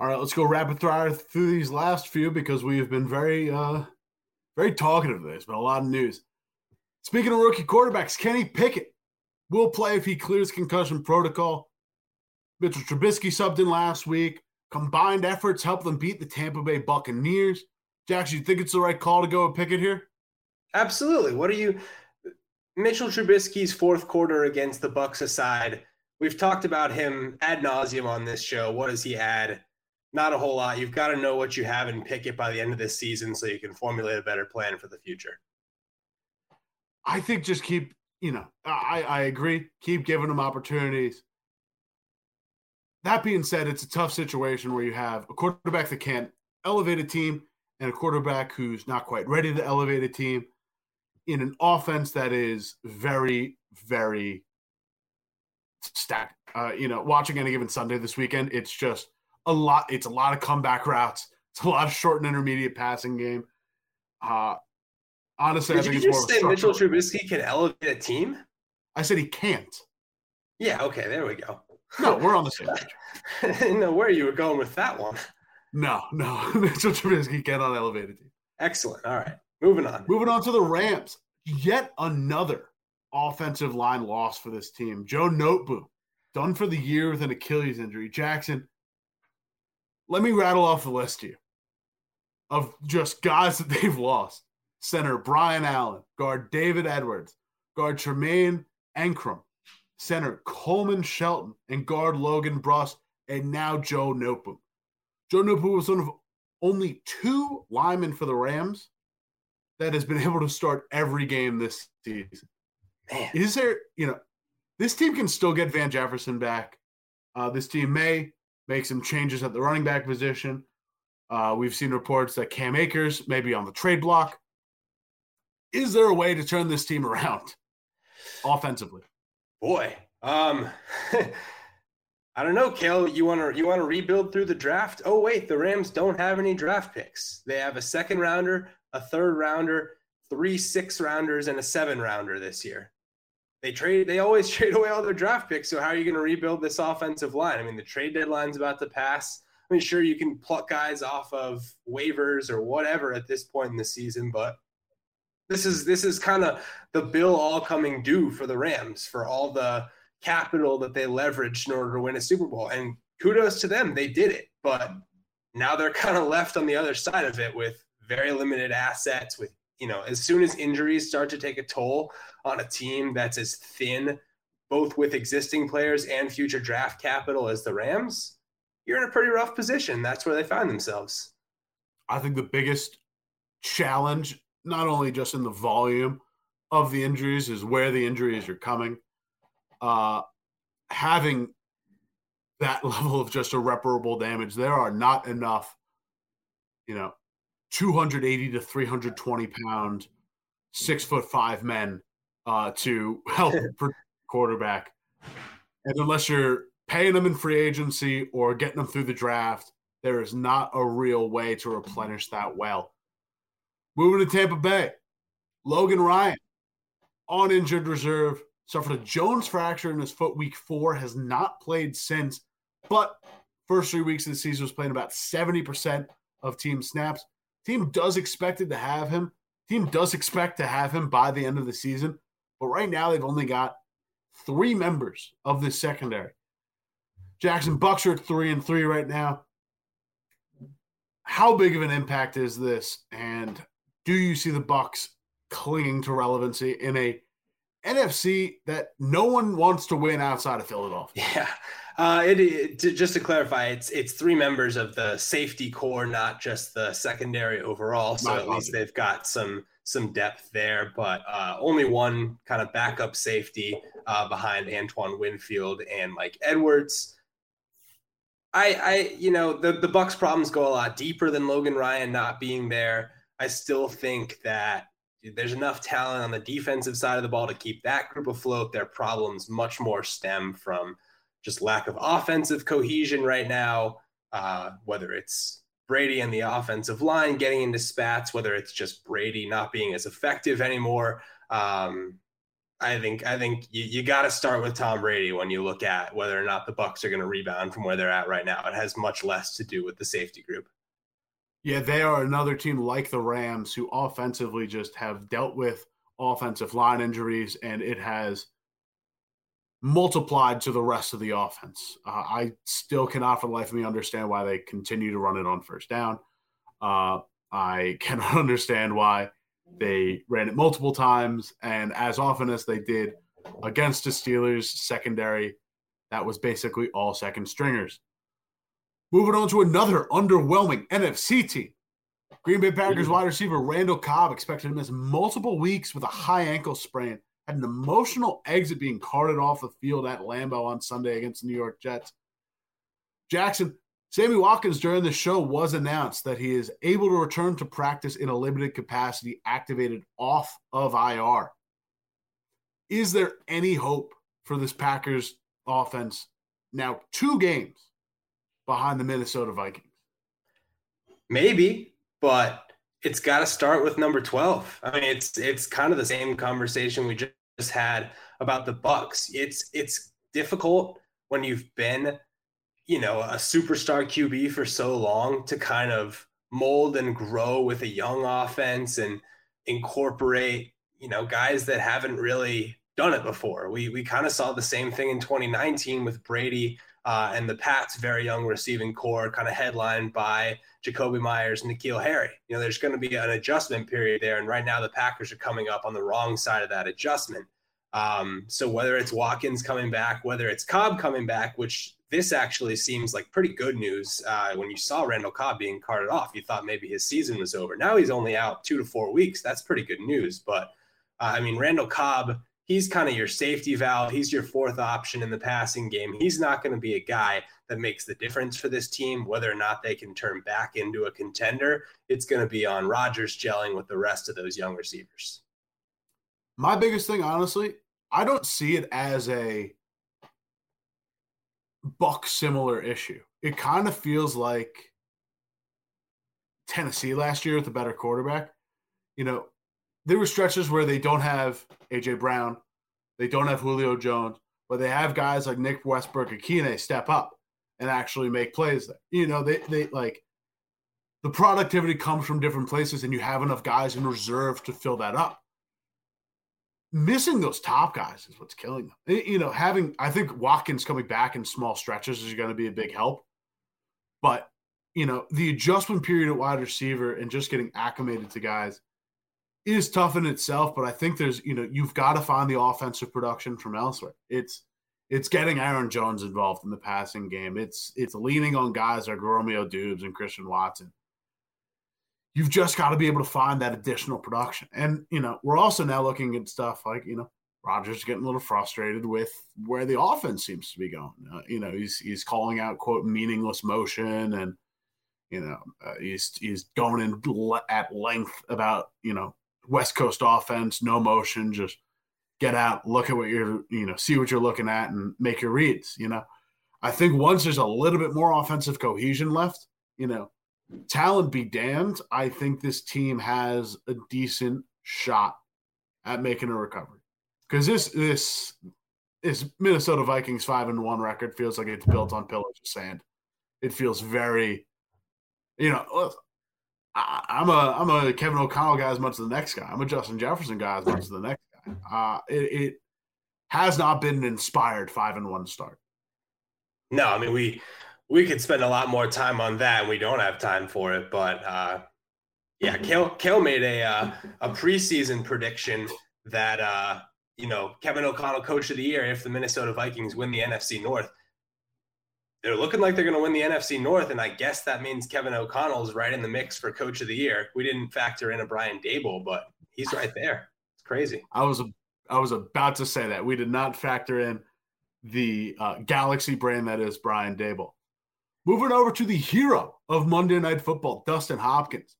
All right, let's go rapid fire through these last few because we have been very, uh, very talkative. There's been a lot of news. Speaking of rookie quarterbacks, Kenny Pickett will play if he clears concussion protocol. Mitchell Trubisky subbed in last week. Combined efforts helped them beat the Tampa Bay Buccaneers. Jackson, do you think it's the right call to go with Pickett here? Absolutely. What are you, Mitchell Trubisky's fourth quarter against the Bucs aside? We've talked about him ad nauseum on this show. What does he add? Not a whole lot. You've got to know what you have and Pickett by the end of this season so you can formulate a better plan for the future. I think just keep, you know, I, I agree. Keep giving them opportunities. That being said, it's a tough situation where you have a quarterback that can't elevate a team and a quarterback who's not quite ready to elevate a team in an offense that is very, very stacked. Uh, you know, watching any given Sunday this weekend, it's just a lot. It's a lot of comeback routes. It's a lot of short and intermediate passing game. Uh, honestly, Did I think you just say Mitchell Trubisky can elevate a team? I said he can't. Yeah, okay, there we go. No, we're on the same page. I didn't know where you were going with that one. No, no, Mitchell Trubisky cannot elevate a team. Excellent. All right, moving on. Moving on to the Rams. Yet another offensive line loss for this team. Joe Noteboom, done for the year with an Achilles injury. Jackson, let me rattle off the list here of just guys that they've lost. Center Brian Allen, guard David Edwards, guard Tremayne Anchrum, center Coleman Shelton, and guard Logan Bruss, and now Joe Noteboom. Joe Noteboom was one of only two linemen for the Rams that has been able to start every game this season. Man, Is there, you know, this team can still get Van Jefferson back. Uh, this team may make some changes at the running back position. Uh, we've seen reports that Cam Akers may be on the trade block. Is there a way to turn this team around offensively? boy. Um, I don't know, Cale. You want to you want to rebuild through the draft? Oh wait, the Rams don't have any draft picks. They have a second rounder, a third rounder, three six rounders, and a seven rounder this year. They trade. They always trade away all their draft picks. So how are you going to rebuild this offensive line? I mean, the trade deadline's about to pass. I mean, sure you can pluck guys off of waivers or whatever at this point in the season, but this is this is kind of the bill all coming due for the Rams for all the capital that they leveraged in order to win a Super Bowl. And kudos to them, they did it. But now they're kind of left on the other side of it with very limited assets. With you know, as soon as injuries start to take a toll on a team that's as thin, both with existing players and future draft capital as the Rams, you're in a pretty rough position. That's where they find themselves. I think the biggest challenge, not only just in the volume of the injuries, is where the injuries are coming. Uh, having that level of just irreparable damage, there are not enough, you know, 280 to 320 pound, six foot five men uh, to help quarterback. And unless you're paying them in free agency or getting them through the draft, there is not a real way to replenish that well. Moving to Tampa Bay, Logan Ryan on injured reserve suffered a Jones fracture in his foot week four, has not played since, but first three weeks of the season was playing about 70% of team snaps. Team does expected to have him. Team does expect to have him by the end of the season, but right now they've only got three members of this secondary. Jackson Bucs are three and three right now. How big of an impact is this? And do you see the Bucs clinging to relevancy in a NFC that no one wants to win outside of Philadelphia? Yeah. Uh, it, it to, just to clarify, it's it's three members of the safety corps, not just the secondary overall. So at least they've got some some depth there, but uh, only one kind of backup safety uh, behind Antoine Winfield and Mike Edwards. I, I, you know, the the Bucs' problems go a lot deeper than Logan Ryan not being there. I still think that there's enough talent on the defensive side of the ball to keep that group afloat. Their problems much more stem from just lack of offensive cohesion right now, uh, whether it's Brady and the offensive line getting into spats, whether it's just Brady not being as effective anymore. Um, I think I think you, you got to start with Tom Brady when you look at whether or not the Bucs are going to rebound from where they're at right now. It has much less to do with the safety group. Yeah, they are another team like the Rams who offensively just have dealt with offensive line injuries, and it has multiplied to the rest of the offense. Uh, I still cannot for the life of me understand why they continue to run it on first down. Uh, I cannot understand why they ran it multiple times and as often as they did against the Steelers secondary. That was basically all second stringers. Moving on to another underwhelming NFC team. Green Bay Packers wide receiver Randall Cobb expected to miss multiple weeks with a high ankle sprain. Had an emotional exit being carted off the field at Lambeau on Sunday against the New York Jets. Jackson, Sammy Watkins during the show was announced that he is able to return to practice in a limited capacity, activated off of IR. Is there any hope for this Packers offense now? Two games behind the Minnesota Vikings. Maybe, but it's got to start with number 12. I mean, it's it's kind of the same conversation we just had about the Bucs. It's it's difficult when you've been you know, a superstar QB for so long to kind of mold and grow with a young offense and incorporate, you know, guys that haven't really done it before. We we kind of saw the same thing in 2019 with Brady uh, and the Pats' very young receiving corps, kind of headlined by Jakobi Meyers and N'Keal Harry. You know, there's going to be an adjustment period there, and right now the Packers are coming up on the wrong side of that adjustment. Um, so whether it's Watkins coming back, whether it's Cobb coming back, which this actually seems like pretty good news. Uh, when you saw Randall Cobb being carted off, you thought maybe his season was over. Now he's only out two to four weeks. That's pretty good news. But uh, I mean, Randall Cobb, he's kind of your safety valve. He's your fourth option in the passing game. He's not going to be a guy that makes the difference for this team, whether or not they can turn back into a contender. It's going to be on Rodgers gelling with the rest of those young receivers. My biggest thing, honestly, I don't see it as a Buck similar issue. It kind of feels like Tennessee last year with a better quarterback. You know, there were stretches where they don't have AJ Brown, they don't have Julio Jones, but they have guys like Nick Westbrook-Ikhine step up and actually make plays there. You know, they they like the productivity comes from different places and you have enough guys in reserve to fill that up missing those top guys is what's killing them. You know, having I think Watkins coming back in small stretches is going to be a big help. But, you know, the adjustment period at wide receiver and just getting acclimated to guys is tough in itself, but I think there's, you know, you've got to find the offensive production from elsewhere. It's it's getting Aaron Jones involved in the passing game. It's it's leaning on guys like Romeo Doubs and Christian Watson you've just got to be able to find that additional production. And, you know, we're also now looking at stuff like, you know, Rodgers getting a little frustrated with where the offense seems to be going. Uh, you know, he's he's calling out quote meaningless motion, and you know uh, he's he's going in at length about you know West Coast offense, no motion, just get out, look at what you're you know see what you're looking at, and make your reads. You know, I think once there's a little bit more offensive cohesion left, you know, talent be damned, I think this team has a decent shot at making a recovery. Because this this this Minnesota Vikings five and one record feels like it's built on pillars of sand. It feels very, you know, I, am a I'm a Kevin O'Connell guy as much as the next guy. I'm a Justin Jefferson guy as much as the next guy. Uh, it, it has not been an inspired five and one start. No, I mean we we could spend a lot more time on that, and we don't have time for it. But uh, yeah, Cale, Cale made a uh, a preseason prediction that uh, you know Kevin O'Connell, Coach of the Year, if the Minnesota Vikings win the NFC North. They're looking like they're going to win the NFC North, and I guess that means Kevin O'Connell's right in the mix for Coach of the Year. We didn't factor in a Brian Daboll, but he's right there. It's crazy. I was I was about to say that we did not factor in the uh, Galaxy brand that is Brian Daboll. Moving over to the hero of Monday Night Football, Dustin Hopkins.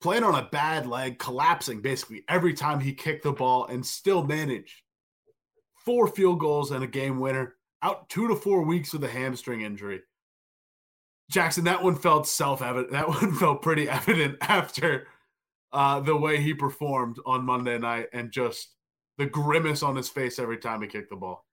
Playing on a bad leg, collapsing basically every time he kicked the ball, and still managed four field goals and a game winner. Out two to four weeks with a hamstring injury. Jackson, that one felt self evident. That one felt pretty evident after uh, the way he performed on Monday night and just the grimace on his face every time he kicked the ball.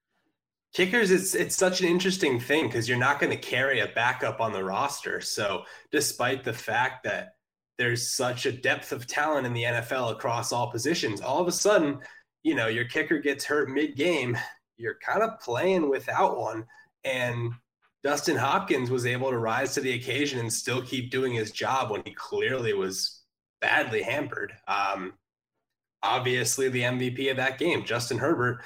Kickers, it's it's such an interesting thing because you're not going to carry a backup on the roster. So, despite the fact that there's such a depth of talent in the NFL across all positions, all of a sudden, you know, your kicker gets hurt mid-game. You're kind of playing without one, and Dustin Hopkins was able to rise to the occasion and still keep doing his job when he clearly was badly hampered. Um, obviously, the MVP of that game, Justin Herbert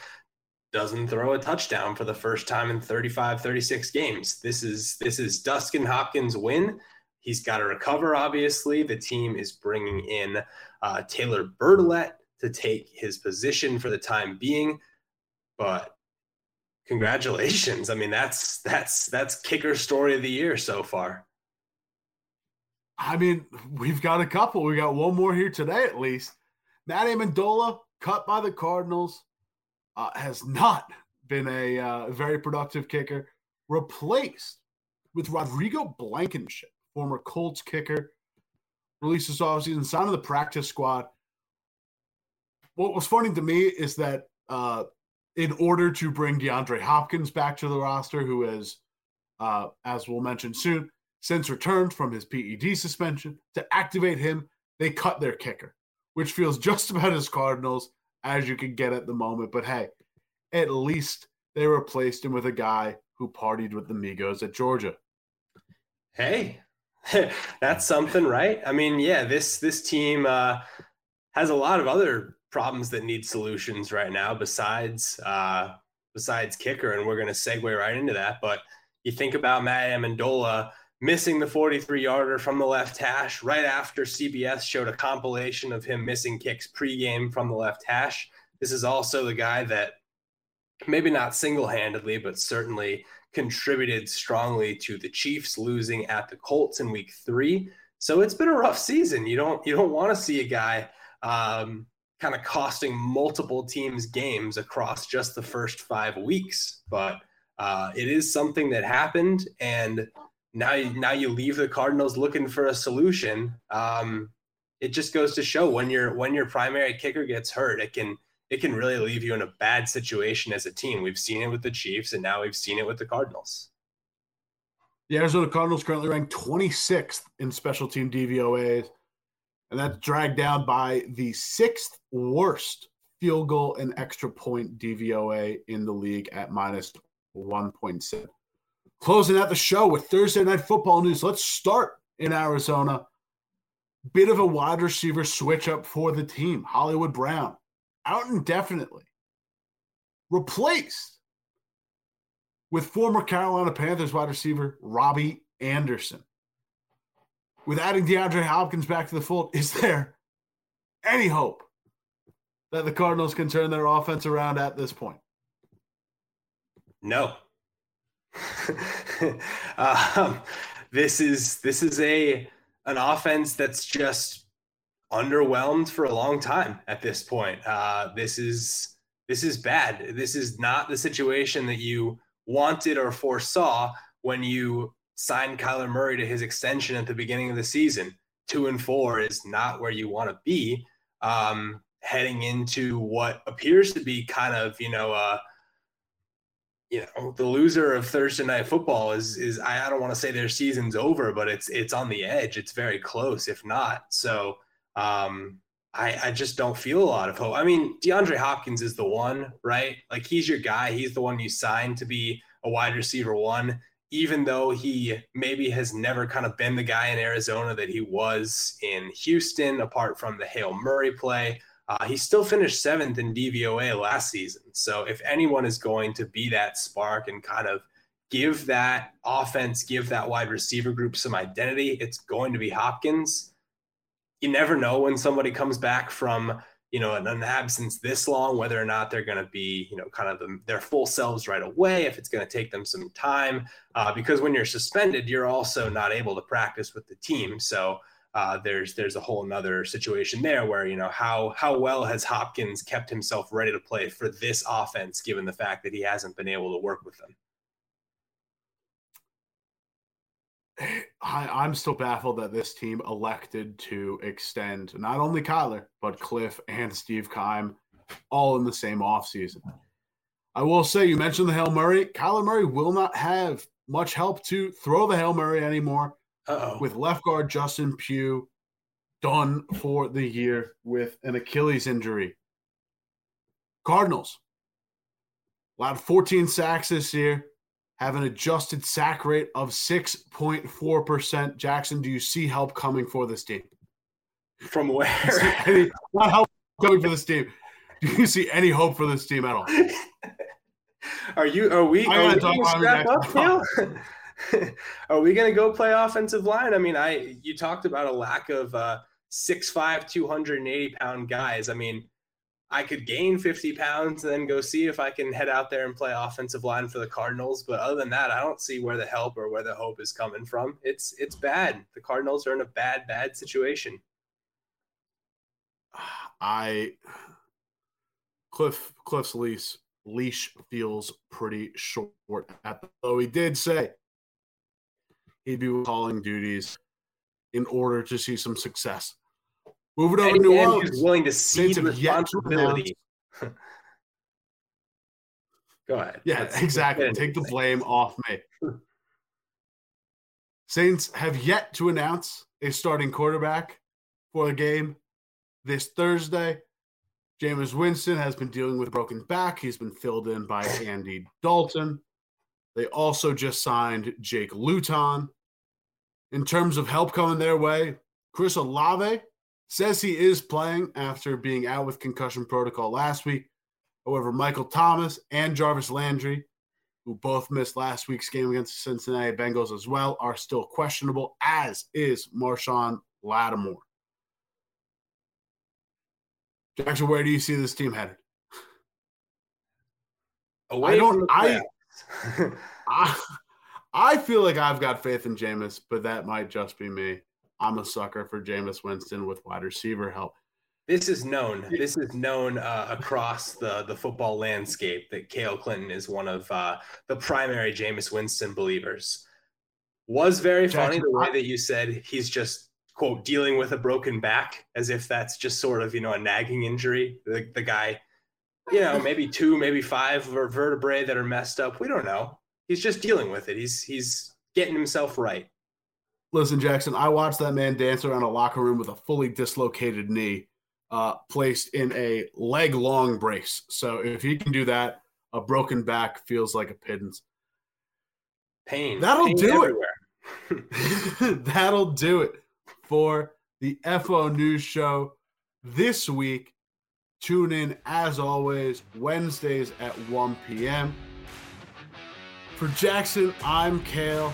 doesn't throw a touchdown for the first time in 35, 36 games. This is this is Dustin Hopkins' win. He's got to recover. Obviously, the team is bringing in uh, Taylor Bertolet to take his position for the time being, but congratulations! I mean, that's that's that's kicker story of the year so far. I mean, we've got a couple. We got one more here today, at least. Matt Ammendola, cut by the Cardinals, uh, has not been a uh, very productive kicker. Replaced with Rodrigo Blankenship, former Colts kicker, released this offseason, signed to the practice squad. What was funny to me is that uh, in order to bring DeAndre Hopkins back to the roster, who is, uh, as we'll mention soon, since returned from his PED suspension, to activate him, they cut their kicker, which feels just about as Cardinals as you can get at the moment. But hey, at least they replaced him with a guy who partied with the Migos at Georgia. Hey, that's something, right? I mean, yeah, this this team uh, has a lot of other problems that need solutions right now besides uh, besides kicker, and we're going to segue right into that. But you think about Matt Ammendola missing the 43 yarder from the left hash right after CBS showed a compilation of him missing kicks pregame from the left hash. This is also the guy that maybe not single handedly, but certainly contributed strongly to the Chiefs losing at the Colts in week three. So it's been a rough season. You don't you don't want to see a guy um, kind of costing multiple teams games across just the first five weeks, but uh, it is something that happened, and now now you leave the Cardinals looking for a solution. Um, it just goes to show when your when your primary kicker gets hurt, it can it can really leave you in a bad situation as a team. We've seen it with the Chiefs, and now we've seen it with the Cardinals. The Arizona Cardinals currently ranked 26th in special team DVOAs, and that's dragged down by the sixth worst field goal and extra point DVOA in the league at minus 1.7. Closing out the show with Thursday Night Football news. Let's start in Arizona. Bit of a wide receiver switch up for the team. Hollywood Brown out indefinitely. Replaced with former Carolina Panthers wide receiver Robby Anderson. With adding DeAndre Hopkins back to the fold, is there any hope that the Cardinals can turn their offense around at this point? No. um, this is this is a an offense that's just underwhelmed for a long time at this point. Uh, this is this is bad. This is not the situation that you wanted or foresaw when you signed Kyler Murray to his extension at the beginning of the season. Two and four is not where you want to be um, heading into what appears to be kind of you know. Uh, you know the loser of Thursday night football is is I, don't want to say their season's over, but it's it's on the edge. It's very close, if not. So um, I I just don't feel a lot of hope. I mean, DeAndre Hopkins is the one, right? Like he's your guy. He's the one you signed to be a wide receiver one. Even though he maybe has never kind of been the guy in Arizona that he was in Houston, apart from the Hail Murray play, uh, he still finished seventh in DVOA last season. So if anyone is going to be that spark and kind of give that offense, give that wide receiver group some identity, it's going to be Hopkins. You never know when somebody comes back from you know an, an absence this long whether or not they're going to be you know kind of the, their full selves right away if it's going to take them some time uh, because when you're suspended you're also not able to practice with the team so uh, there's there's a whole another situation there where you know how how well has Hopkins kept himself ready to play for this offense, given the fact that he hasn't been able to work with them. I, am still baffled that this team elected to extend not only Kyler, but Cliff and Steve Keim all in the same offseason. I will say, you mentioned the Hail Murray. Kyler Murray will not have much help to throw the Hail Murray anymore. Uh-oh. with left guard Justin Pugh done for the year with an Achilles injury. Cardinals allowed 14 sacks this year, have an adjusted sack rate of 6.4%. Jackson, do you see help coming for this team? From where? Any, not help coming for this team. Do you see any hope for this team at all? are you? Are we? Are we going to strap up, Cale? are we going to go play offensive line? I mean, I you talked about a lack of uh, 6'5", 280 pound guys. I mean, I could gain 50 pounds and then go see if I can head out there and play offensive line for the Cardinals. But other than that, I don't see where the help or where the hope is coming from. It's it's bad. The Cardinals are in a bad, bad situation. I Cliff Cliff's leash leash feels pretty short at though he did say he'd be calling duties in order to see some success. Moving over to New Orleans, willing to cede responsibility. Go ahead. Yeah, Let's exactly. Take the blame off me. Saints have yet to announce a starting quarterback for the game this Thursday. Jameis Winston has been dealing with a broken back. He's been filled in by Andy Dalton. They also just signed Jake Luton. In terms of help coming their way, Chris Olave says he is playing after being out with concussion protocol last week. However, Michael Thomas and Jarvis Landry, who both missed last week's game against the Cincinnati Bengals as well, are still questionable, as is Marshon Lattimore. Jackson, where do you see this team headed? Away I don't. I, I I feel like I've got faith in Jameis, but that might just be me. I'm a sucker for Jameis Winston with wide receiver help. This is known. This is known uh, across the the football landscape that Cale Clinton is one of uh, the primary Jameis Winston believers. Was very funny the way that you said he's just quote dealing with a broken back, as if that's just sort of you know a nagging injury. The the guy, you know, maybe two, maybe five vertebrae that are messed up. We don't know. He's just dealing with it. He's he's getting himself right. Listen, Jackson, I watched that man dance around a locker room with a fully dislocated knee uh, placed in a leg long brace. So if he can do that, a broken back feels like a pittance. Pain. That'll Pain do it. That'll do it for the FO News Show this week. Tune in as always, Wednesdays at 1 p.m. For Jackson, I'm Cale.